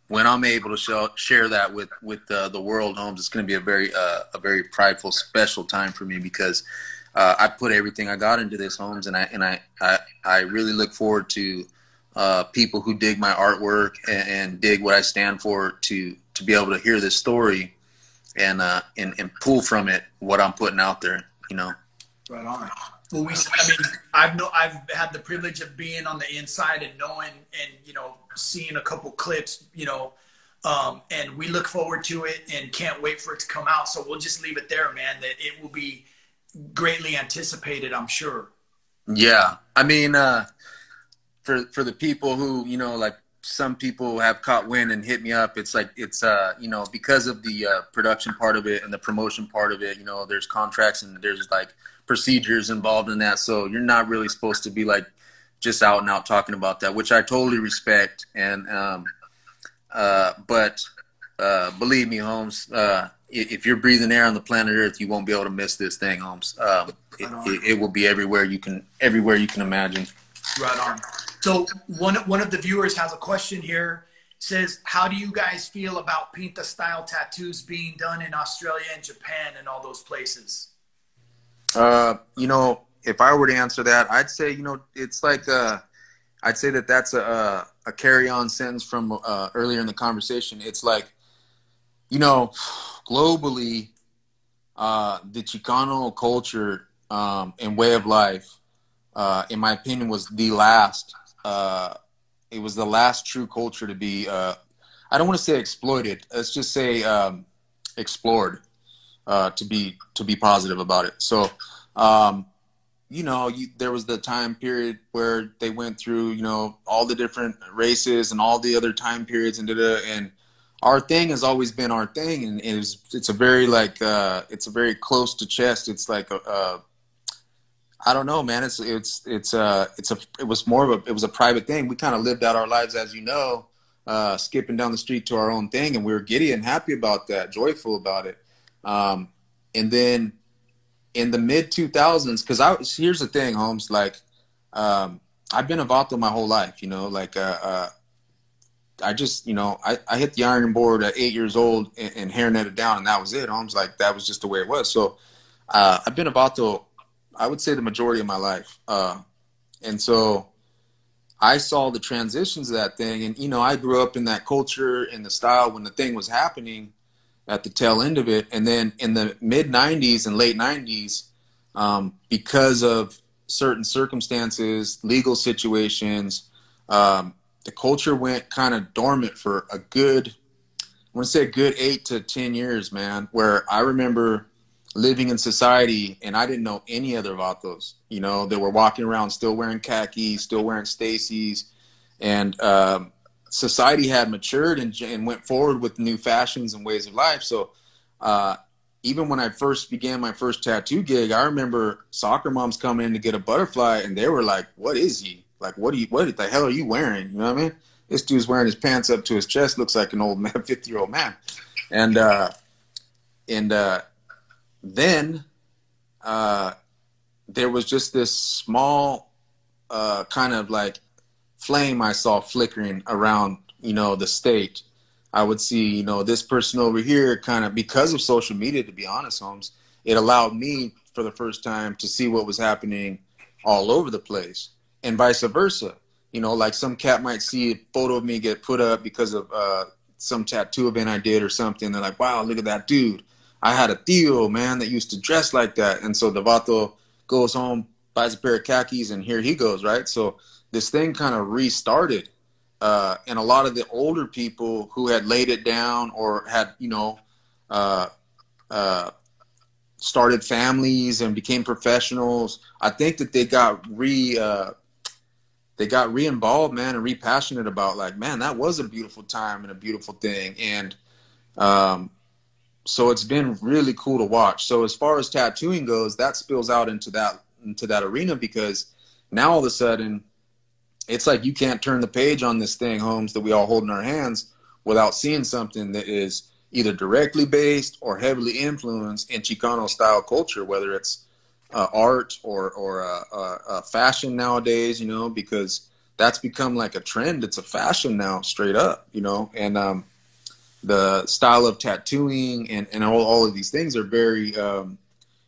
when I'm able to show, share that with with uh, the world homes, it's going to be a very uh, a very prideful, special time for me because uh, I put everything I got into this homes, and I and I I, I really look forward to uh, people who dig my artwork and, and, dig what I stand for to to be able to hear this story and uh, and and pull from it what I'm putting out there. You know. Right on. Well, we, I mean, I've no, I've had the privilege of being on the inside and knowing, and you know, seeing a couple clips, you know, um, and we look forward to it and can't wait for it to come out. So we'll just leave it there, man. That it will be greatly anticipated, I'm sure. Yeah, I mean, uh, for for the people who you know, like some people have caught wind and hit me up. It's like it's uh, you know because of the uh, production part of it and the promotion part of it. You know, there's contracts and there's like procedures involved in that. So you're not really supposed to be like just out and out talking about that, which I totally respect. And um, uh, but uh, believe me, Holmes, uh, if you're breathing air on the planet Earth, you won't be able to miss this thing, Holmes. Um, it, it, it, will be everywhere you can everywhere you can imagine. Right on. So one one of the viewers has a question here. Says, how do you guys feel about pinta style tattoos being done in Australia and Japan and all those places? Uh, you know, if I were to answer that, I'd say, you know, it's like, uh, I'd say that that's a, a carry-on sentence from uh, earlier in the conversation. It's like, you know, globally, uh, the Chicano culture um, and way of life, uh, in my opinion, was the last. Uh, it was the last true culture to be. Uh, I don't want to say exploited. Let's just say um, explored uh, to be to be positive about it. So, um, you know, you, there was the time period where they went through, you know, all the different races and all the other time periods and da and our thing has always been our thing, and it's it's a very like uh, it's a very close to chest. It's like a, a I don't know, man. It's it's it's uh it's a it was more of a it was a private thing. We kind of lived out our lives as you know, uh, skipping down the street to our own thing, and we were giddy and happy about that, joyful about it. Um, and then in the mid 2000s, because I was, here's the thing, Holmes, like, um, I've been a vato my whole life, you know, like, uh, uh, I just, you know, I, I hit the iron board at eight years old and, and hairnet it down, and that was it. Holmes, like, that was just the way it was. So, uh, I've been a vato, I would say, the majority of my life. Uh, and so I saw the transitions of that thing. And, you know, I grew up in that culture and the style when the thing was happening at the tail end of it. And then in the mid 90s and late 90s, um, because of certain circumstances, legal situations, um, the culture went kind of dormant for a good, I want to say a good eight to 10 years, man, where I remember living in society and I didn't know any other vatos. You know, they were walking around still wearing khakis, still wearing Stacy's. And, um, society had matured and, and went forward with new fashions and ways of life. So uh, even when I first began my first tattoo gig, I remember soccer moms coming in to get a butterfly, and they were like, "What is he? Like, what do you? What the hell are you wearing? You know what I mean? This dude's wearing his pants up to his chest, looks like an old man, fifty year old man." And uh, and uh, then uh, there was just this small uh, kind of like flame I saw flickering around, you know, the state. I would see, you know, this person over here kind of because of social media, to be honest, Holmes, it allowed me for the first time to see what was happening all over the place and vice versa. You know, like some cat might see a photo of me get put up because of uh, some tattoo event I did or something. They're like, wow, look at that dude. I had a Theo, man, that used to dress like that. And so the vato goes home, buys a pair of khakis, and here he goes, right? So this thing kind of restarted. Uh, and a lot of the older people who had laid it down or had, you know, uh, uh, started families and became professionals, I think that they got re uh, they got re-involved, man, and re-passionate about like, man, that was a beautiful time and a beautiful thing. And um, so it's been really cool to watch. So as far as tattooing goes, that spills out into that into that arena because now all of a sudden it's like you can't turn the page on this thing, Holmes, that we all hold in our hands without seeing something that is either directly based or heavily influenced in Chicano style culture, whether it's uh, art or or uh, uh, uh fashion nowadays. You know, because that's become like a trend. It's a fashion now, straight up, you know. And um, the style of tattooing and and all, all of these things are very um,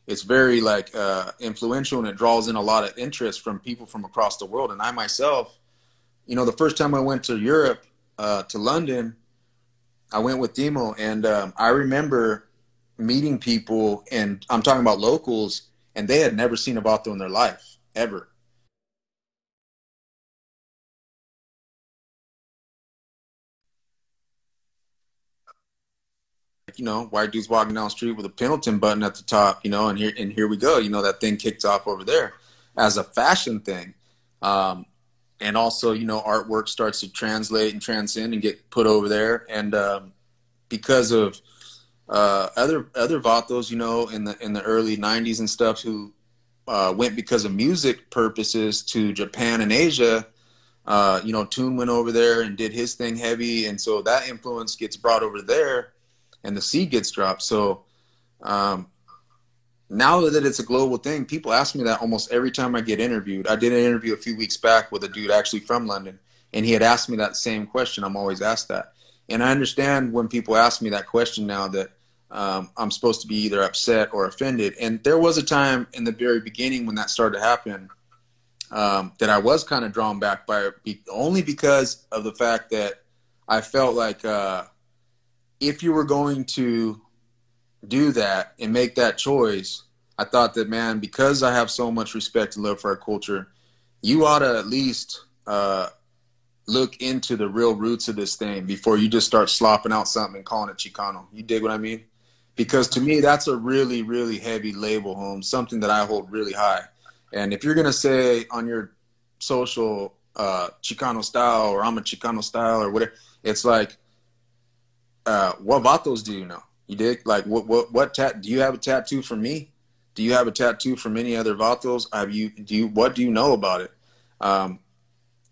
it's very like uh, influential and it draws in a lot of interest from people from across the world. And I myself, you know, the first time I went to Europe uh, to London, I went with Demo, and um, I remember meeting people, and I'm talking about locals, and they had never seen a vato in their life ever. You know, white dudes walking down the street with a Pendleton button at the top, you know, and here and here we go. You know, that thing kicked off over there as a fashion thing. Um, and also, you know, artwork starts to translate and transcend and get put over there. And um, because of uh, other other vatos, you know, in the in the early '90s and stuff, who uh, went because of music purposes to Japan and Asia. Uh, you know, Tune went over there and did his thing heavy, and so that influence gets brought over there and the seed gets dropped. So um, now that it's a global thing, people ask me that almost every time I get interviewed. I did an interview a few weeks back with a dude actually from London, and he had asked me that same question. I'm always asked that. And I understand when people ask me that question now that um, I'm supposed to be either upset or offended. And there was a time in the very beginning when that started to happen um, that I was kind of drawn back by only because of the fact that I felt like uh, if you were going to do that and make that choice, I thought that man, because I have so much respect and love for our culture, you ought to at least uh, look into the real roots of this thing before you just start slopping out something and calling it Chicano. You dig what I mean? Because to me, that's a really, really heavy label, home, something that I hold really high. And if you're gonna say on your social uh, Chicano style or I'm a Chicano style or whatever, it's like uh, what vatos do you know? You dig? Like, what, what, what tat? Do you have a tattoo for me? Do you have a tattoo from any other vatos? Have you? Do you? What do you know about it? Um,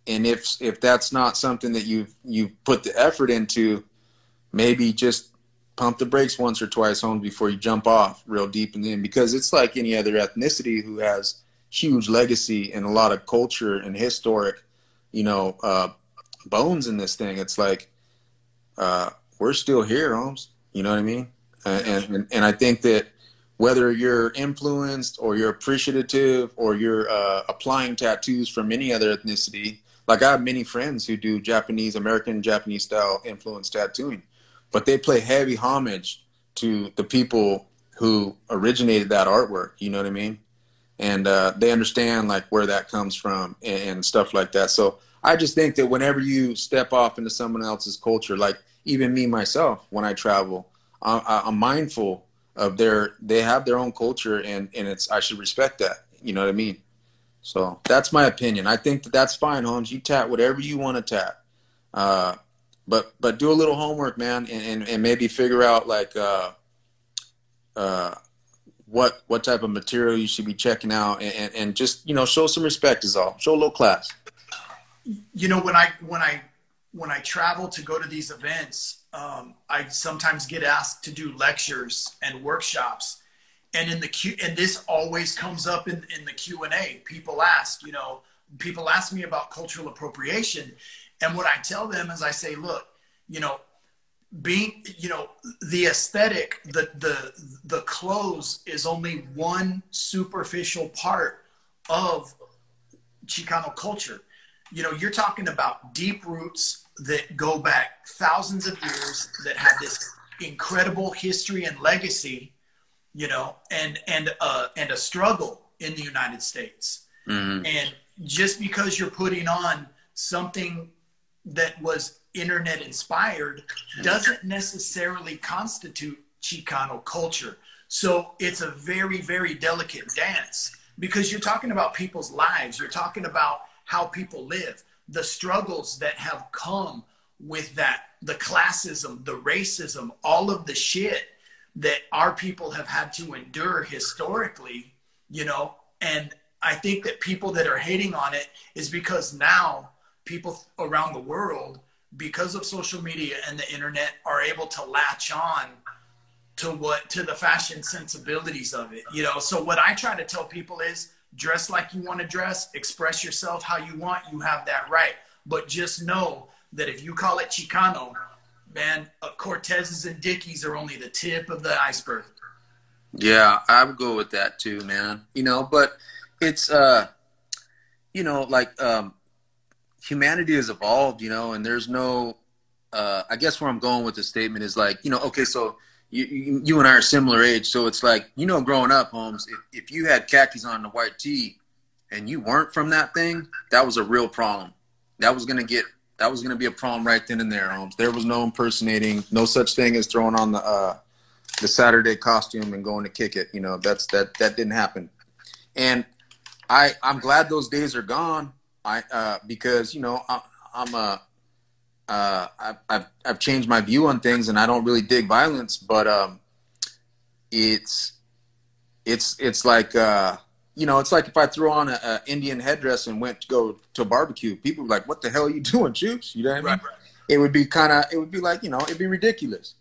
and if if that's not something that you've you put the effort into, maybe just pump the brakes once or twice home before you jump off real deep in the end. Because it's like any other ethnicity who has huge legacy and a lot of culture and historic, you know, uh, bones in this thing. It's like uh, we're still here, Holmes. You know what I mean? And, and, and I think that whether you're influenced or you're appreciative or you're uh, applying tattoos from any other ethnicity, like I have many friends who do Japanese, American, Japanese style influence tattooing, but they play heavy homage to the people who originated that artwork. You know what I mean? And uh, they understand like where that comes from and, and stuff like that. So I just think that whenever you step off into someone else's culture, like even me myself when I travel, I, I'm mindful of their they have their own culture and and it's I should respect that. You know what I mean? So that's my opinion. I think that that's fine, Holmes. You tap whatever you want to tap, uh, but but do a little homework, man, and, and, and maybe figure out like uh, uh, what what type of material you should be checking out, and, and, and just you know show some respect is all. Show a little class. You know when I when I when I travel to go to these events, um, I sometimes get asked to do lectures and workshops. And in the Q, and this always comes up in, in the Q and A. People ask, you know, people ask me about cultural appropriation, and what I tell them is, I say, look, you know, being, you know, the aesthetic, the the the clothes is only one superficial part of Chicano culture you know, you're talking about deep roots that go back thousands of years that have this incredible history and legacy, you know, and and uh, and a struggle in the United States. Mm-hmm. And just because you're putting on something that was internet inspired doesn't necessarily constitute Chicano culture. So it's a very, very delicate dance because you're talking about people's lives. You're talking about how people live, the struggles that have come with that, the classism, the racism, all of the shit that our people have had to endure historically, you know, and I think that people that are hating on it is because now people around the world, because of social media and the internet, are able to latch on to what to the fashion sensibilities of it. You know, so what I try to tell people is dress like you want to dress, express yourself how you want, you have that right. But just know that if you call it Chicano, man, uh, Cortez's and Dickies are only the tip of the iceberg. Yeah, I would go with that too, man. You know, but it's uh you know, like um humanity has evolved, you know, and there's no uh I guess where I'm going with the statement is like, you know, okay, so you, you, and I are similar age, so it's like, you know, growing up, Holmes, if, if you had khakis on the white tee and you weren't from that thing, that was a real problem. That was gonna get that was gonna be a problem right then and there, Holmes. There was no impersonating, no such thing as throwing on the uh the Saturday costume and going to kick it. You know, that's that that didn't happen. And I I'm glad those days are gone. I uh, because you know I, I'm a uh, I've, I've I've changed my view on things and I don't really dig violence, but um, it's it's it's like uh, you know it's like if I threw on an Indian headdress and went to go to a barbecue, people were like, "What the hell are you doing, Choops?" You know what I mean? Right, right. It would be kind of it would be like you know it'd be ridiculous.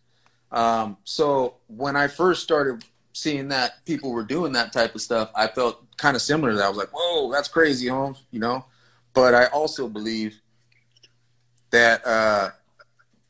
Um, so when I first started seeing that people were doing that type of stuff, I felt kind of similar. That I was like, "Whoa, that's crazy, Holmes," you know. But I also believe that uh,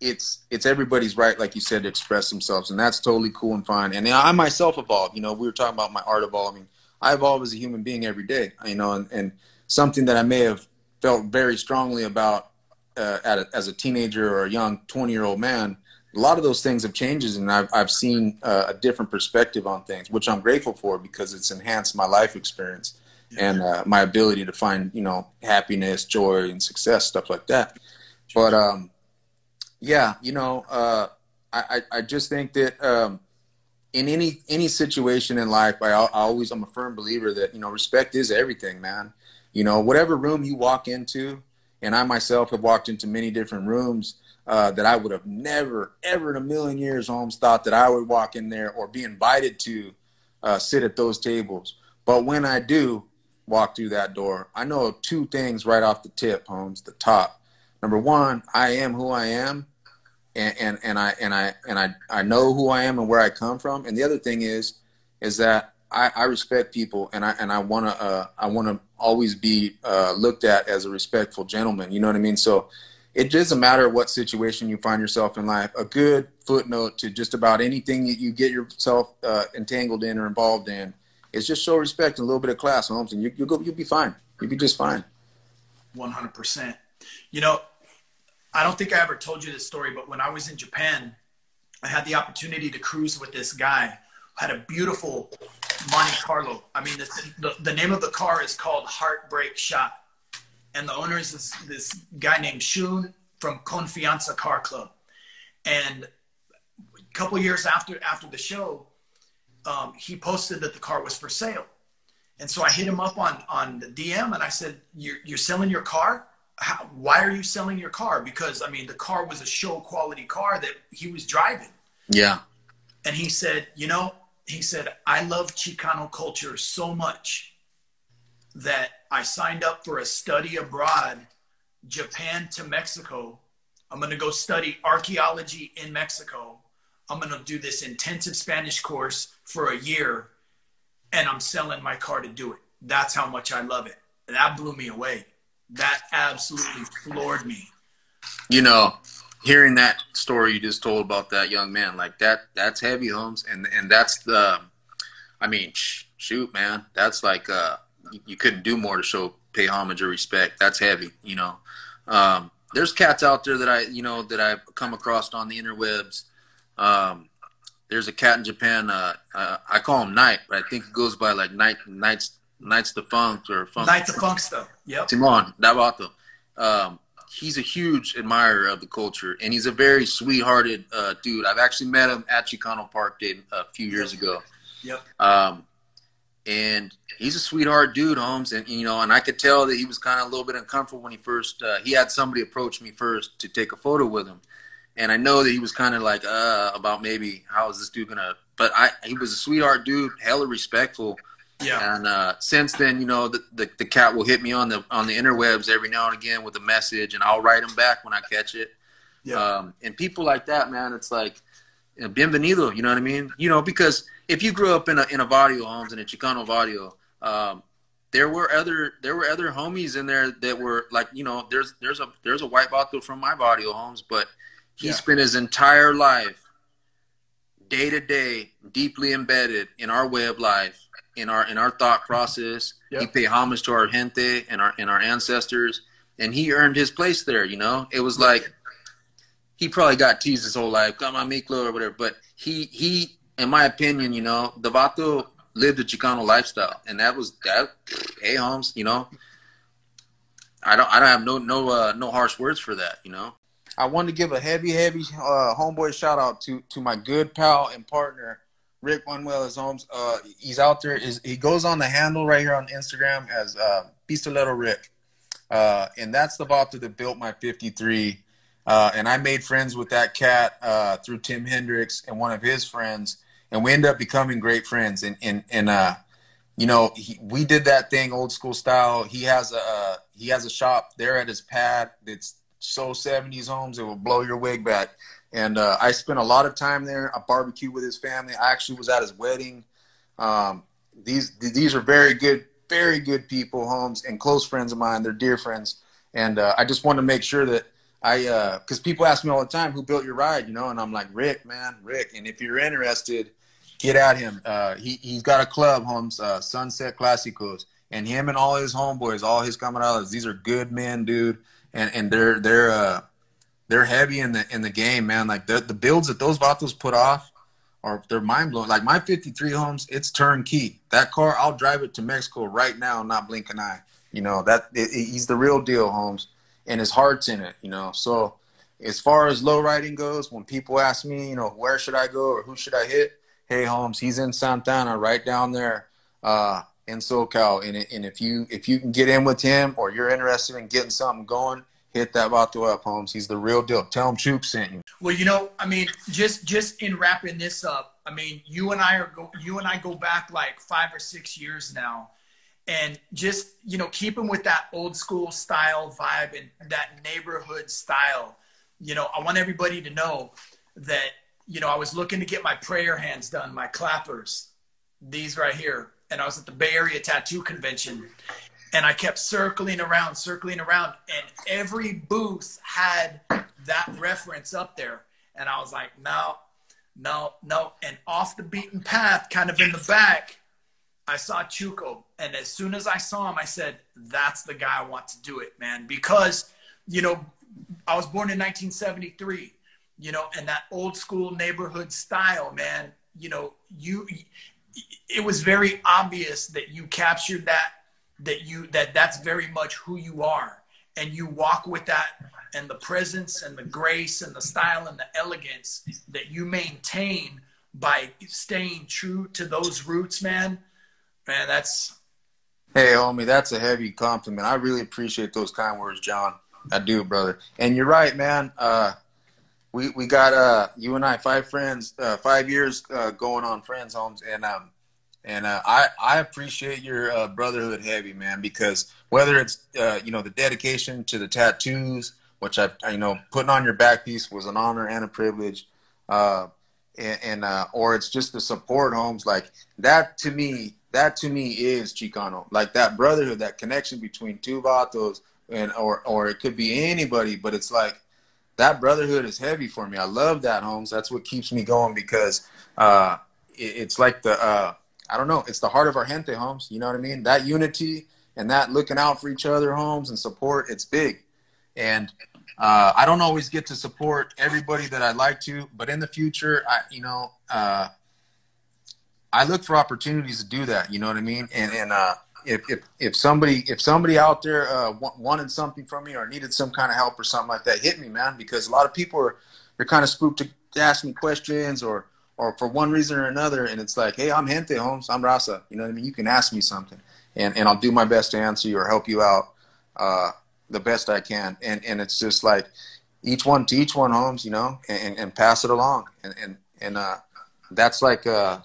it's it's everybody's right, like you said, to express themselves, and that's totally cool and fine. And I myself evolve. You know, we were talking about my art evolving. I evolve as a human being every day. You know, and, and something that I may have felt very strongly about uh, a, as a teenager or a young twenty year old man a lot of those things have changed and I've, I've seen uh, a different perspective on things, which I'm grateful for because it's enhanced my life experience yeah. and uh, my ability to find, you know, happiness, joy, and success, stuff like that. But um, yeah, you know, uh, I, I just think that um, in any any situation in life, I, I always I'm a firm believer that you know respect is everything, man. You know, whatever room you walk into, and I myself have walked into many different rooms uh, that I would have never, ever in a million years, Holmes, thought that I would walk in there or be invited to uh, sit at those tables. But when I do walk through that door, I know two things right off the tip, Holmes, the top. Number one, I am who I am, and, and, and I and I and I, I know who I am and where I come from. And the other thing is, is that I, I respect people, and I and I want to uh, I want to always be uh, looked at as a respectful gentleman. You know what I mean? So it doesn't matter what situation you find yourself in life. A good footnote to just about anything that you get yourself uh, entangled in or involved in is just show respect and a little bit of class, Holmes, and you, will go, you'll be fine. You'll be just fine. One hundred percent. You know, I don't think I ever told you this story, but when I was in Japan, I had the opportunity to cruise with this guy. Had a beautiful Monte Carlo. I mean, the, the, the name of the car is called Heartbreak Shot and the owner is this, this guy named Shun from Confianza Car Club. And a couple years after after the show, um, he posted that the car was for sale. And so I hit him up on on the DM and I said, "You're, you're selling your car? How, why are you selling your car? Because I mean, the car was a show quality car that he was driving." Yeah. And he said, "You know," he said, "I love Chicano culture so much that I signed up for a study abroad, Japan to Mexico. I'm going to go study archaeology in Mexico. I'm going to do this intensive Spanish course for a year, and I'm selling my car to do it. That's how much I love it. And That blew me away. That absolutely floored me. You know, hearing that story you just told about that young man, like that, that's heavy, Holmes, and and that's the, I mean, shoot, man, that's like uh, you couldn't do more to show pay homage or respect. That's heavy, you know. Um, there's cats out there that I, you know, that I've come across on the interwebs. Um, there's a cat in Japan. Uh, uh, I call him Night, but I think it goes by like Night, Nights, Nights the Funk or Funk. Night the Funk stuff. Yep. Timon Davato. Um, he's a huge admirer of the culture, and he's a very sweethearted uh, dude. I've actually met him at Chicano Park Day a few years ago. Yep. Um, and he's a sweetheart dude, Holmes, and you know, and I could tell that he was kind of a little bit uncomfortable when he first. Uh, he had somebody approach me first to take a photo with him, and I know that he was kind of like uh, about maybe how is this dude gonna. But I, he was a sweetheart dude, hella respectful. Yeah. And uh, since then, you know, the, the, the cat will hit me on the on the interwebs every now and again with a message, and I'll write him back when I catch it. Yeah. Um, and people like that, man, it's like bienvenido. You know what I mean? You know, because if you grew up in a in a barrio homes in a Chicano barrio, um, there were other there were other homies in there that were like you know there's there's a there's a white vato from my barrio homes, but he yeah. spent his entire life day to day deeply embedded in our way of life in our in our thought process. Yep. he paid homage to our gente and our and our ancestors and he earned his place there you know? It was like he probably got teased his whole life come on Miklo or whatever but he he in my opinion you know the vato lived a chicano lifestyle and that was that hey Holmes you know? I don't I don't have no no uh, no harsh words for that you know? I want to give a heavy, heavy uh, homeboy shout out to to my good pal and partner, Rick Manuel Holmes. Uh, he's out there. Is he goes on the handle right here on Instagram as uh, Pistolero Rick, uh, and that's the vato that built my 53. Uh, and I made friends with that cat uh, through Tim Hendricks and one of his friends, and we ended up becoming great friends. And and and uh, you know, he, we did that thing old school style. He has a uh, he has a shop there at his pad that's so 70s homes. It will blow your wig back. And uh, I spent a lot of time there. I barbecued with his family. I actually was at his wedding. Um, these these are very good, very good people, homes, and close friends of mine. They're dear friends. And uh, I just want to make sure that I, because uh, people ask me all the time, who built your ride, you know, and I'm like, Rick, man, Rick. And if you're interested, get at him. Uh, he, he's got a club, homes, uh, Sunset Classicos. And him and all his homeboys, all his camaradas, these are good men, dude and and they're they're uh they're heavy in the in the game, man. Like the the builds that those vatos put off are they're mind blowing. Like my 53 homes, it's turnkey. That car, I'll drive it to Mexico right now, not blink an eye. You know that it, it, he's the real deal, Holmes, and his heart's in it. You know, so as far as low riding goes, when people ask me, you know, where should I go or who should I hit? Hey, Holmes, he's in Santa Ana, right down there uh, in SoCal. And, and if you if you can get in with him or you're interested in getting something going, hit that vato up, Holmes. He's the real deal. Tell him Choop sent you. Well, you know, I mean, just just in wrapping this up, I mean, you and I are go, you and I go back like five or six years now, and just you know, keep him with that old school style vibe and that neighborhood style. You know, I want everybody to know that you know I was looking to get my prayer hands done, my clappers, these right here, and I was at the Bay Area Tattoo Convention, and I kept circling around, circling around, and every booth had that reference up there. And I was like, no, no, no. And off the beaten path, kind of in the back, I saw Chuco. And as soon as I saw him, I said, that's the guy I want to do it, man. Because, you know, I was born in 1973, you know, and that old school neighborhood style, man, you know, you, it was very obvious that you captured that that you that that's very much who you are. And you walk with that and the presence and the grace and the style and the elegance that you maintain by staying true to those roots man. Man that's hey homie that's a heavy compliment. I really appreciate those kind words john. I do brother. And you're right man. Uh we we got uh you and i five friends uh five years uh going on friends homes. And um and uh, I I appreciate your uh, brotherhood heavy man because whether it's uh, you know the dedication to the tattoos, which I, I, you know putting on your back piece was an honor and a privilege, uh, and, and uh, or it's just the support homes like that to me that to me is Chicano like that brotherhood that connection between two vatos and or or it could be anybody but it's like that brotherhood is heavy for me. I love that homes. That's what keeps me going because uh, it, it's like the I don't know. It's the heart of our gente, homes. You know what I mean? That unity and that looking out for each other, homes, and support. It's big. And uh, I don't always get to support everybody that I'd like to, but in the future, I, you know, uh, I look for opportunities to do that. You know what I mean? And and uh, if, if if somebody if somebody out there uh, wanted something from me or needed some kind of help or something like that, hit me, man. Because a lot of people are they're kind of spooked to, to ask me questions or or for one reason or another, and it's like, hey, I'm Gente Holmes, I'm Raza. You know what I mean? You can ask me something, and and I'll do my best to answer you or help you out uh, the best I can. And and it's just like each one to each one, Holmes. You know, and and pass it along, and and and uh, that's like uh,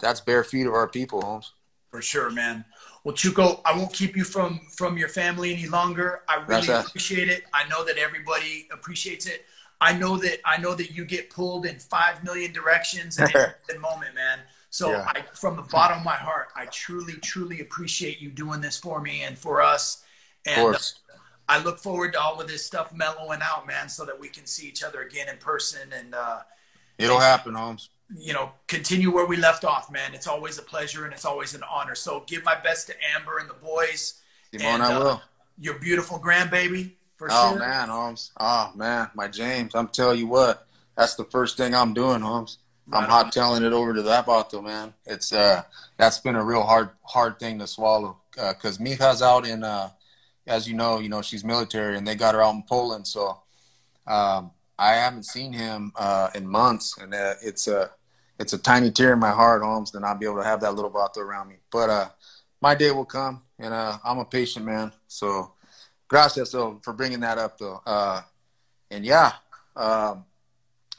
that's bare feet of our people, Holmes. For sure, man. Well, Chuco, I won't keep you from from your family any longer. I really appreciate it. I know that everybody appreciates it. I know that I know that you get pulled in five million directions at the moment, man. So Yeah. I, from the bottom of my heart, I truly, truly appreciate you doing this for me and for us. Of And uh. I look forward to all of this stuff mellowing out, man, so that we can see each other again in person and, uh, It'll happen, Holmes. you know, continue where we left off, man. It's always a pleasure and it's always an honor. So give my best to Amber and the boys. Simone, And, I uh, will. Your beautiful grandbaby, for Oh sure. man, Holmes. Oh man, my James. I'm telling you what. That's the first thing I'm doing, Holmes. I'm Right hot telling it over to that bato, man. It's uh, that's been a real hard, hard thing to swallow. Uh, Cause Mija's out in, uh, as you know, you know she's military, and they got her out in Poland. So, um, I haven't seen him uh, in months, and uh, it's a, it's a tiny tear in my heart, Holmes, to not be able to have that little bato around me. But uh, my day will come, and uh, I'm a patient man. So, gracias though for bringing that up though. Uh, and yeah, um,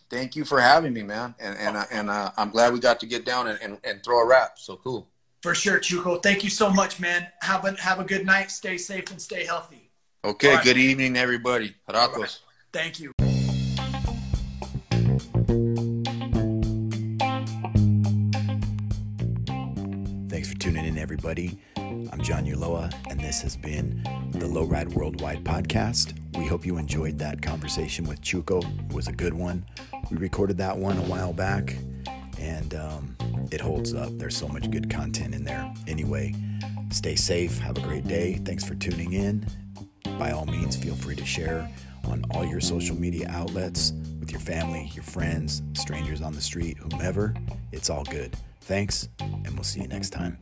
thank you for having me, man. And and uh, and uh, I'm glad we got to get down and, and, and throw a wrap. So cool. For sure, Chuco. Thank you so much, man. Have a have a good night. Stay safe and stay healthy. Okay. All right. Good evening, everybody. Ratos. right. Thank you. Thanks for tuning in, everybody. I'm John Uloa, and this has been the Lowride Worldwide podcast. We hope you enjoyed that conversation with Chuco. It was a good one. We recorded that one a while back, and um, it holds up. There's so much good content in there. Anyway, stay safe. Have a great day. Thanks for tuning in. By all means, feel free to share on all your social media outlets with your family, your friends, strangers on the street, whomever. It's all good. Thanks, and we'll see you next time.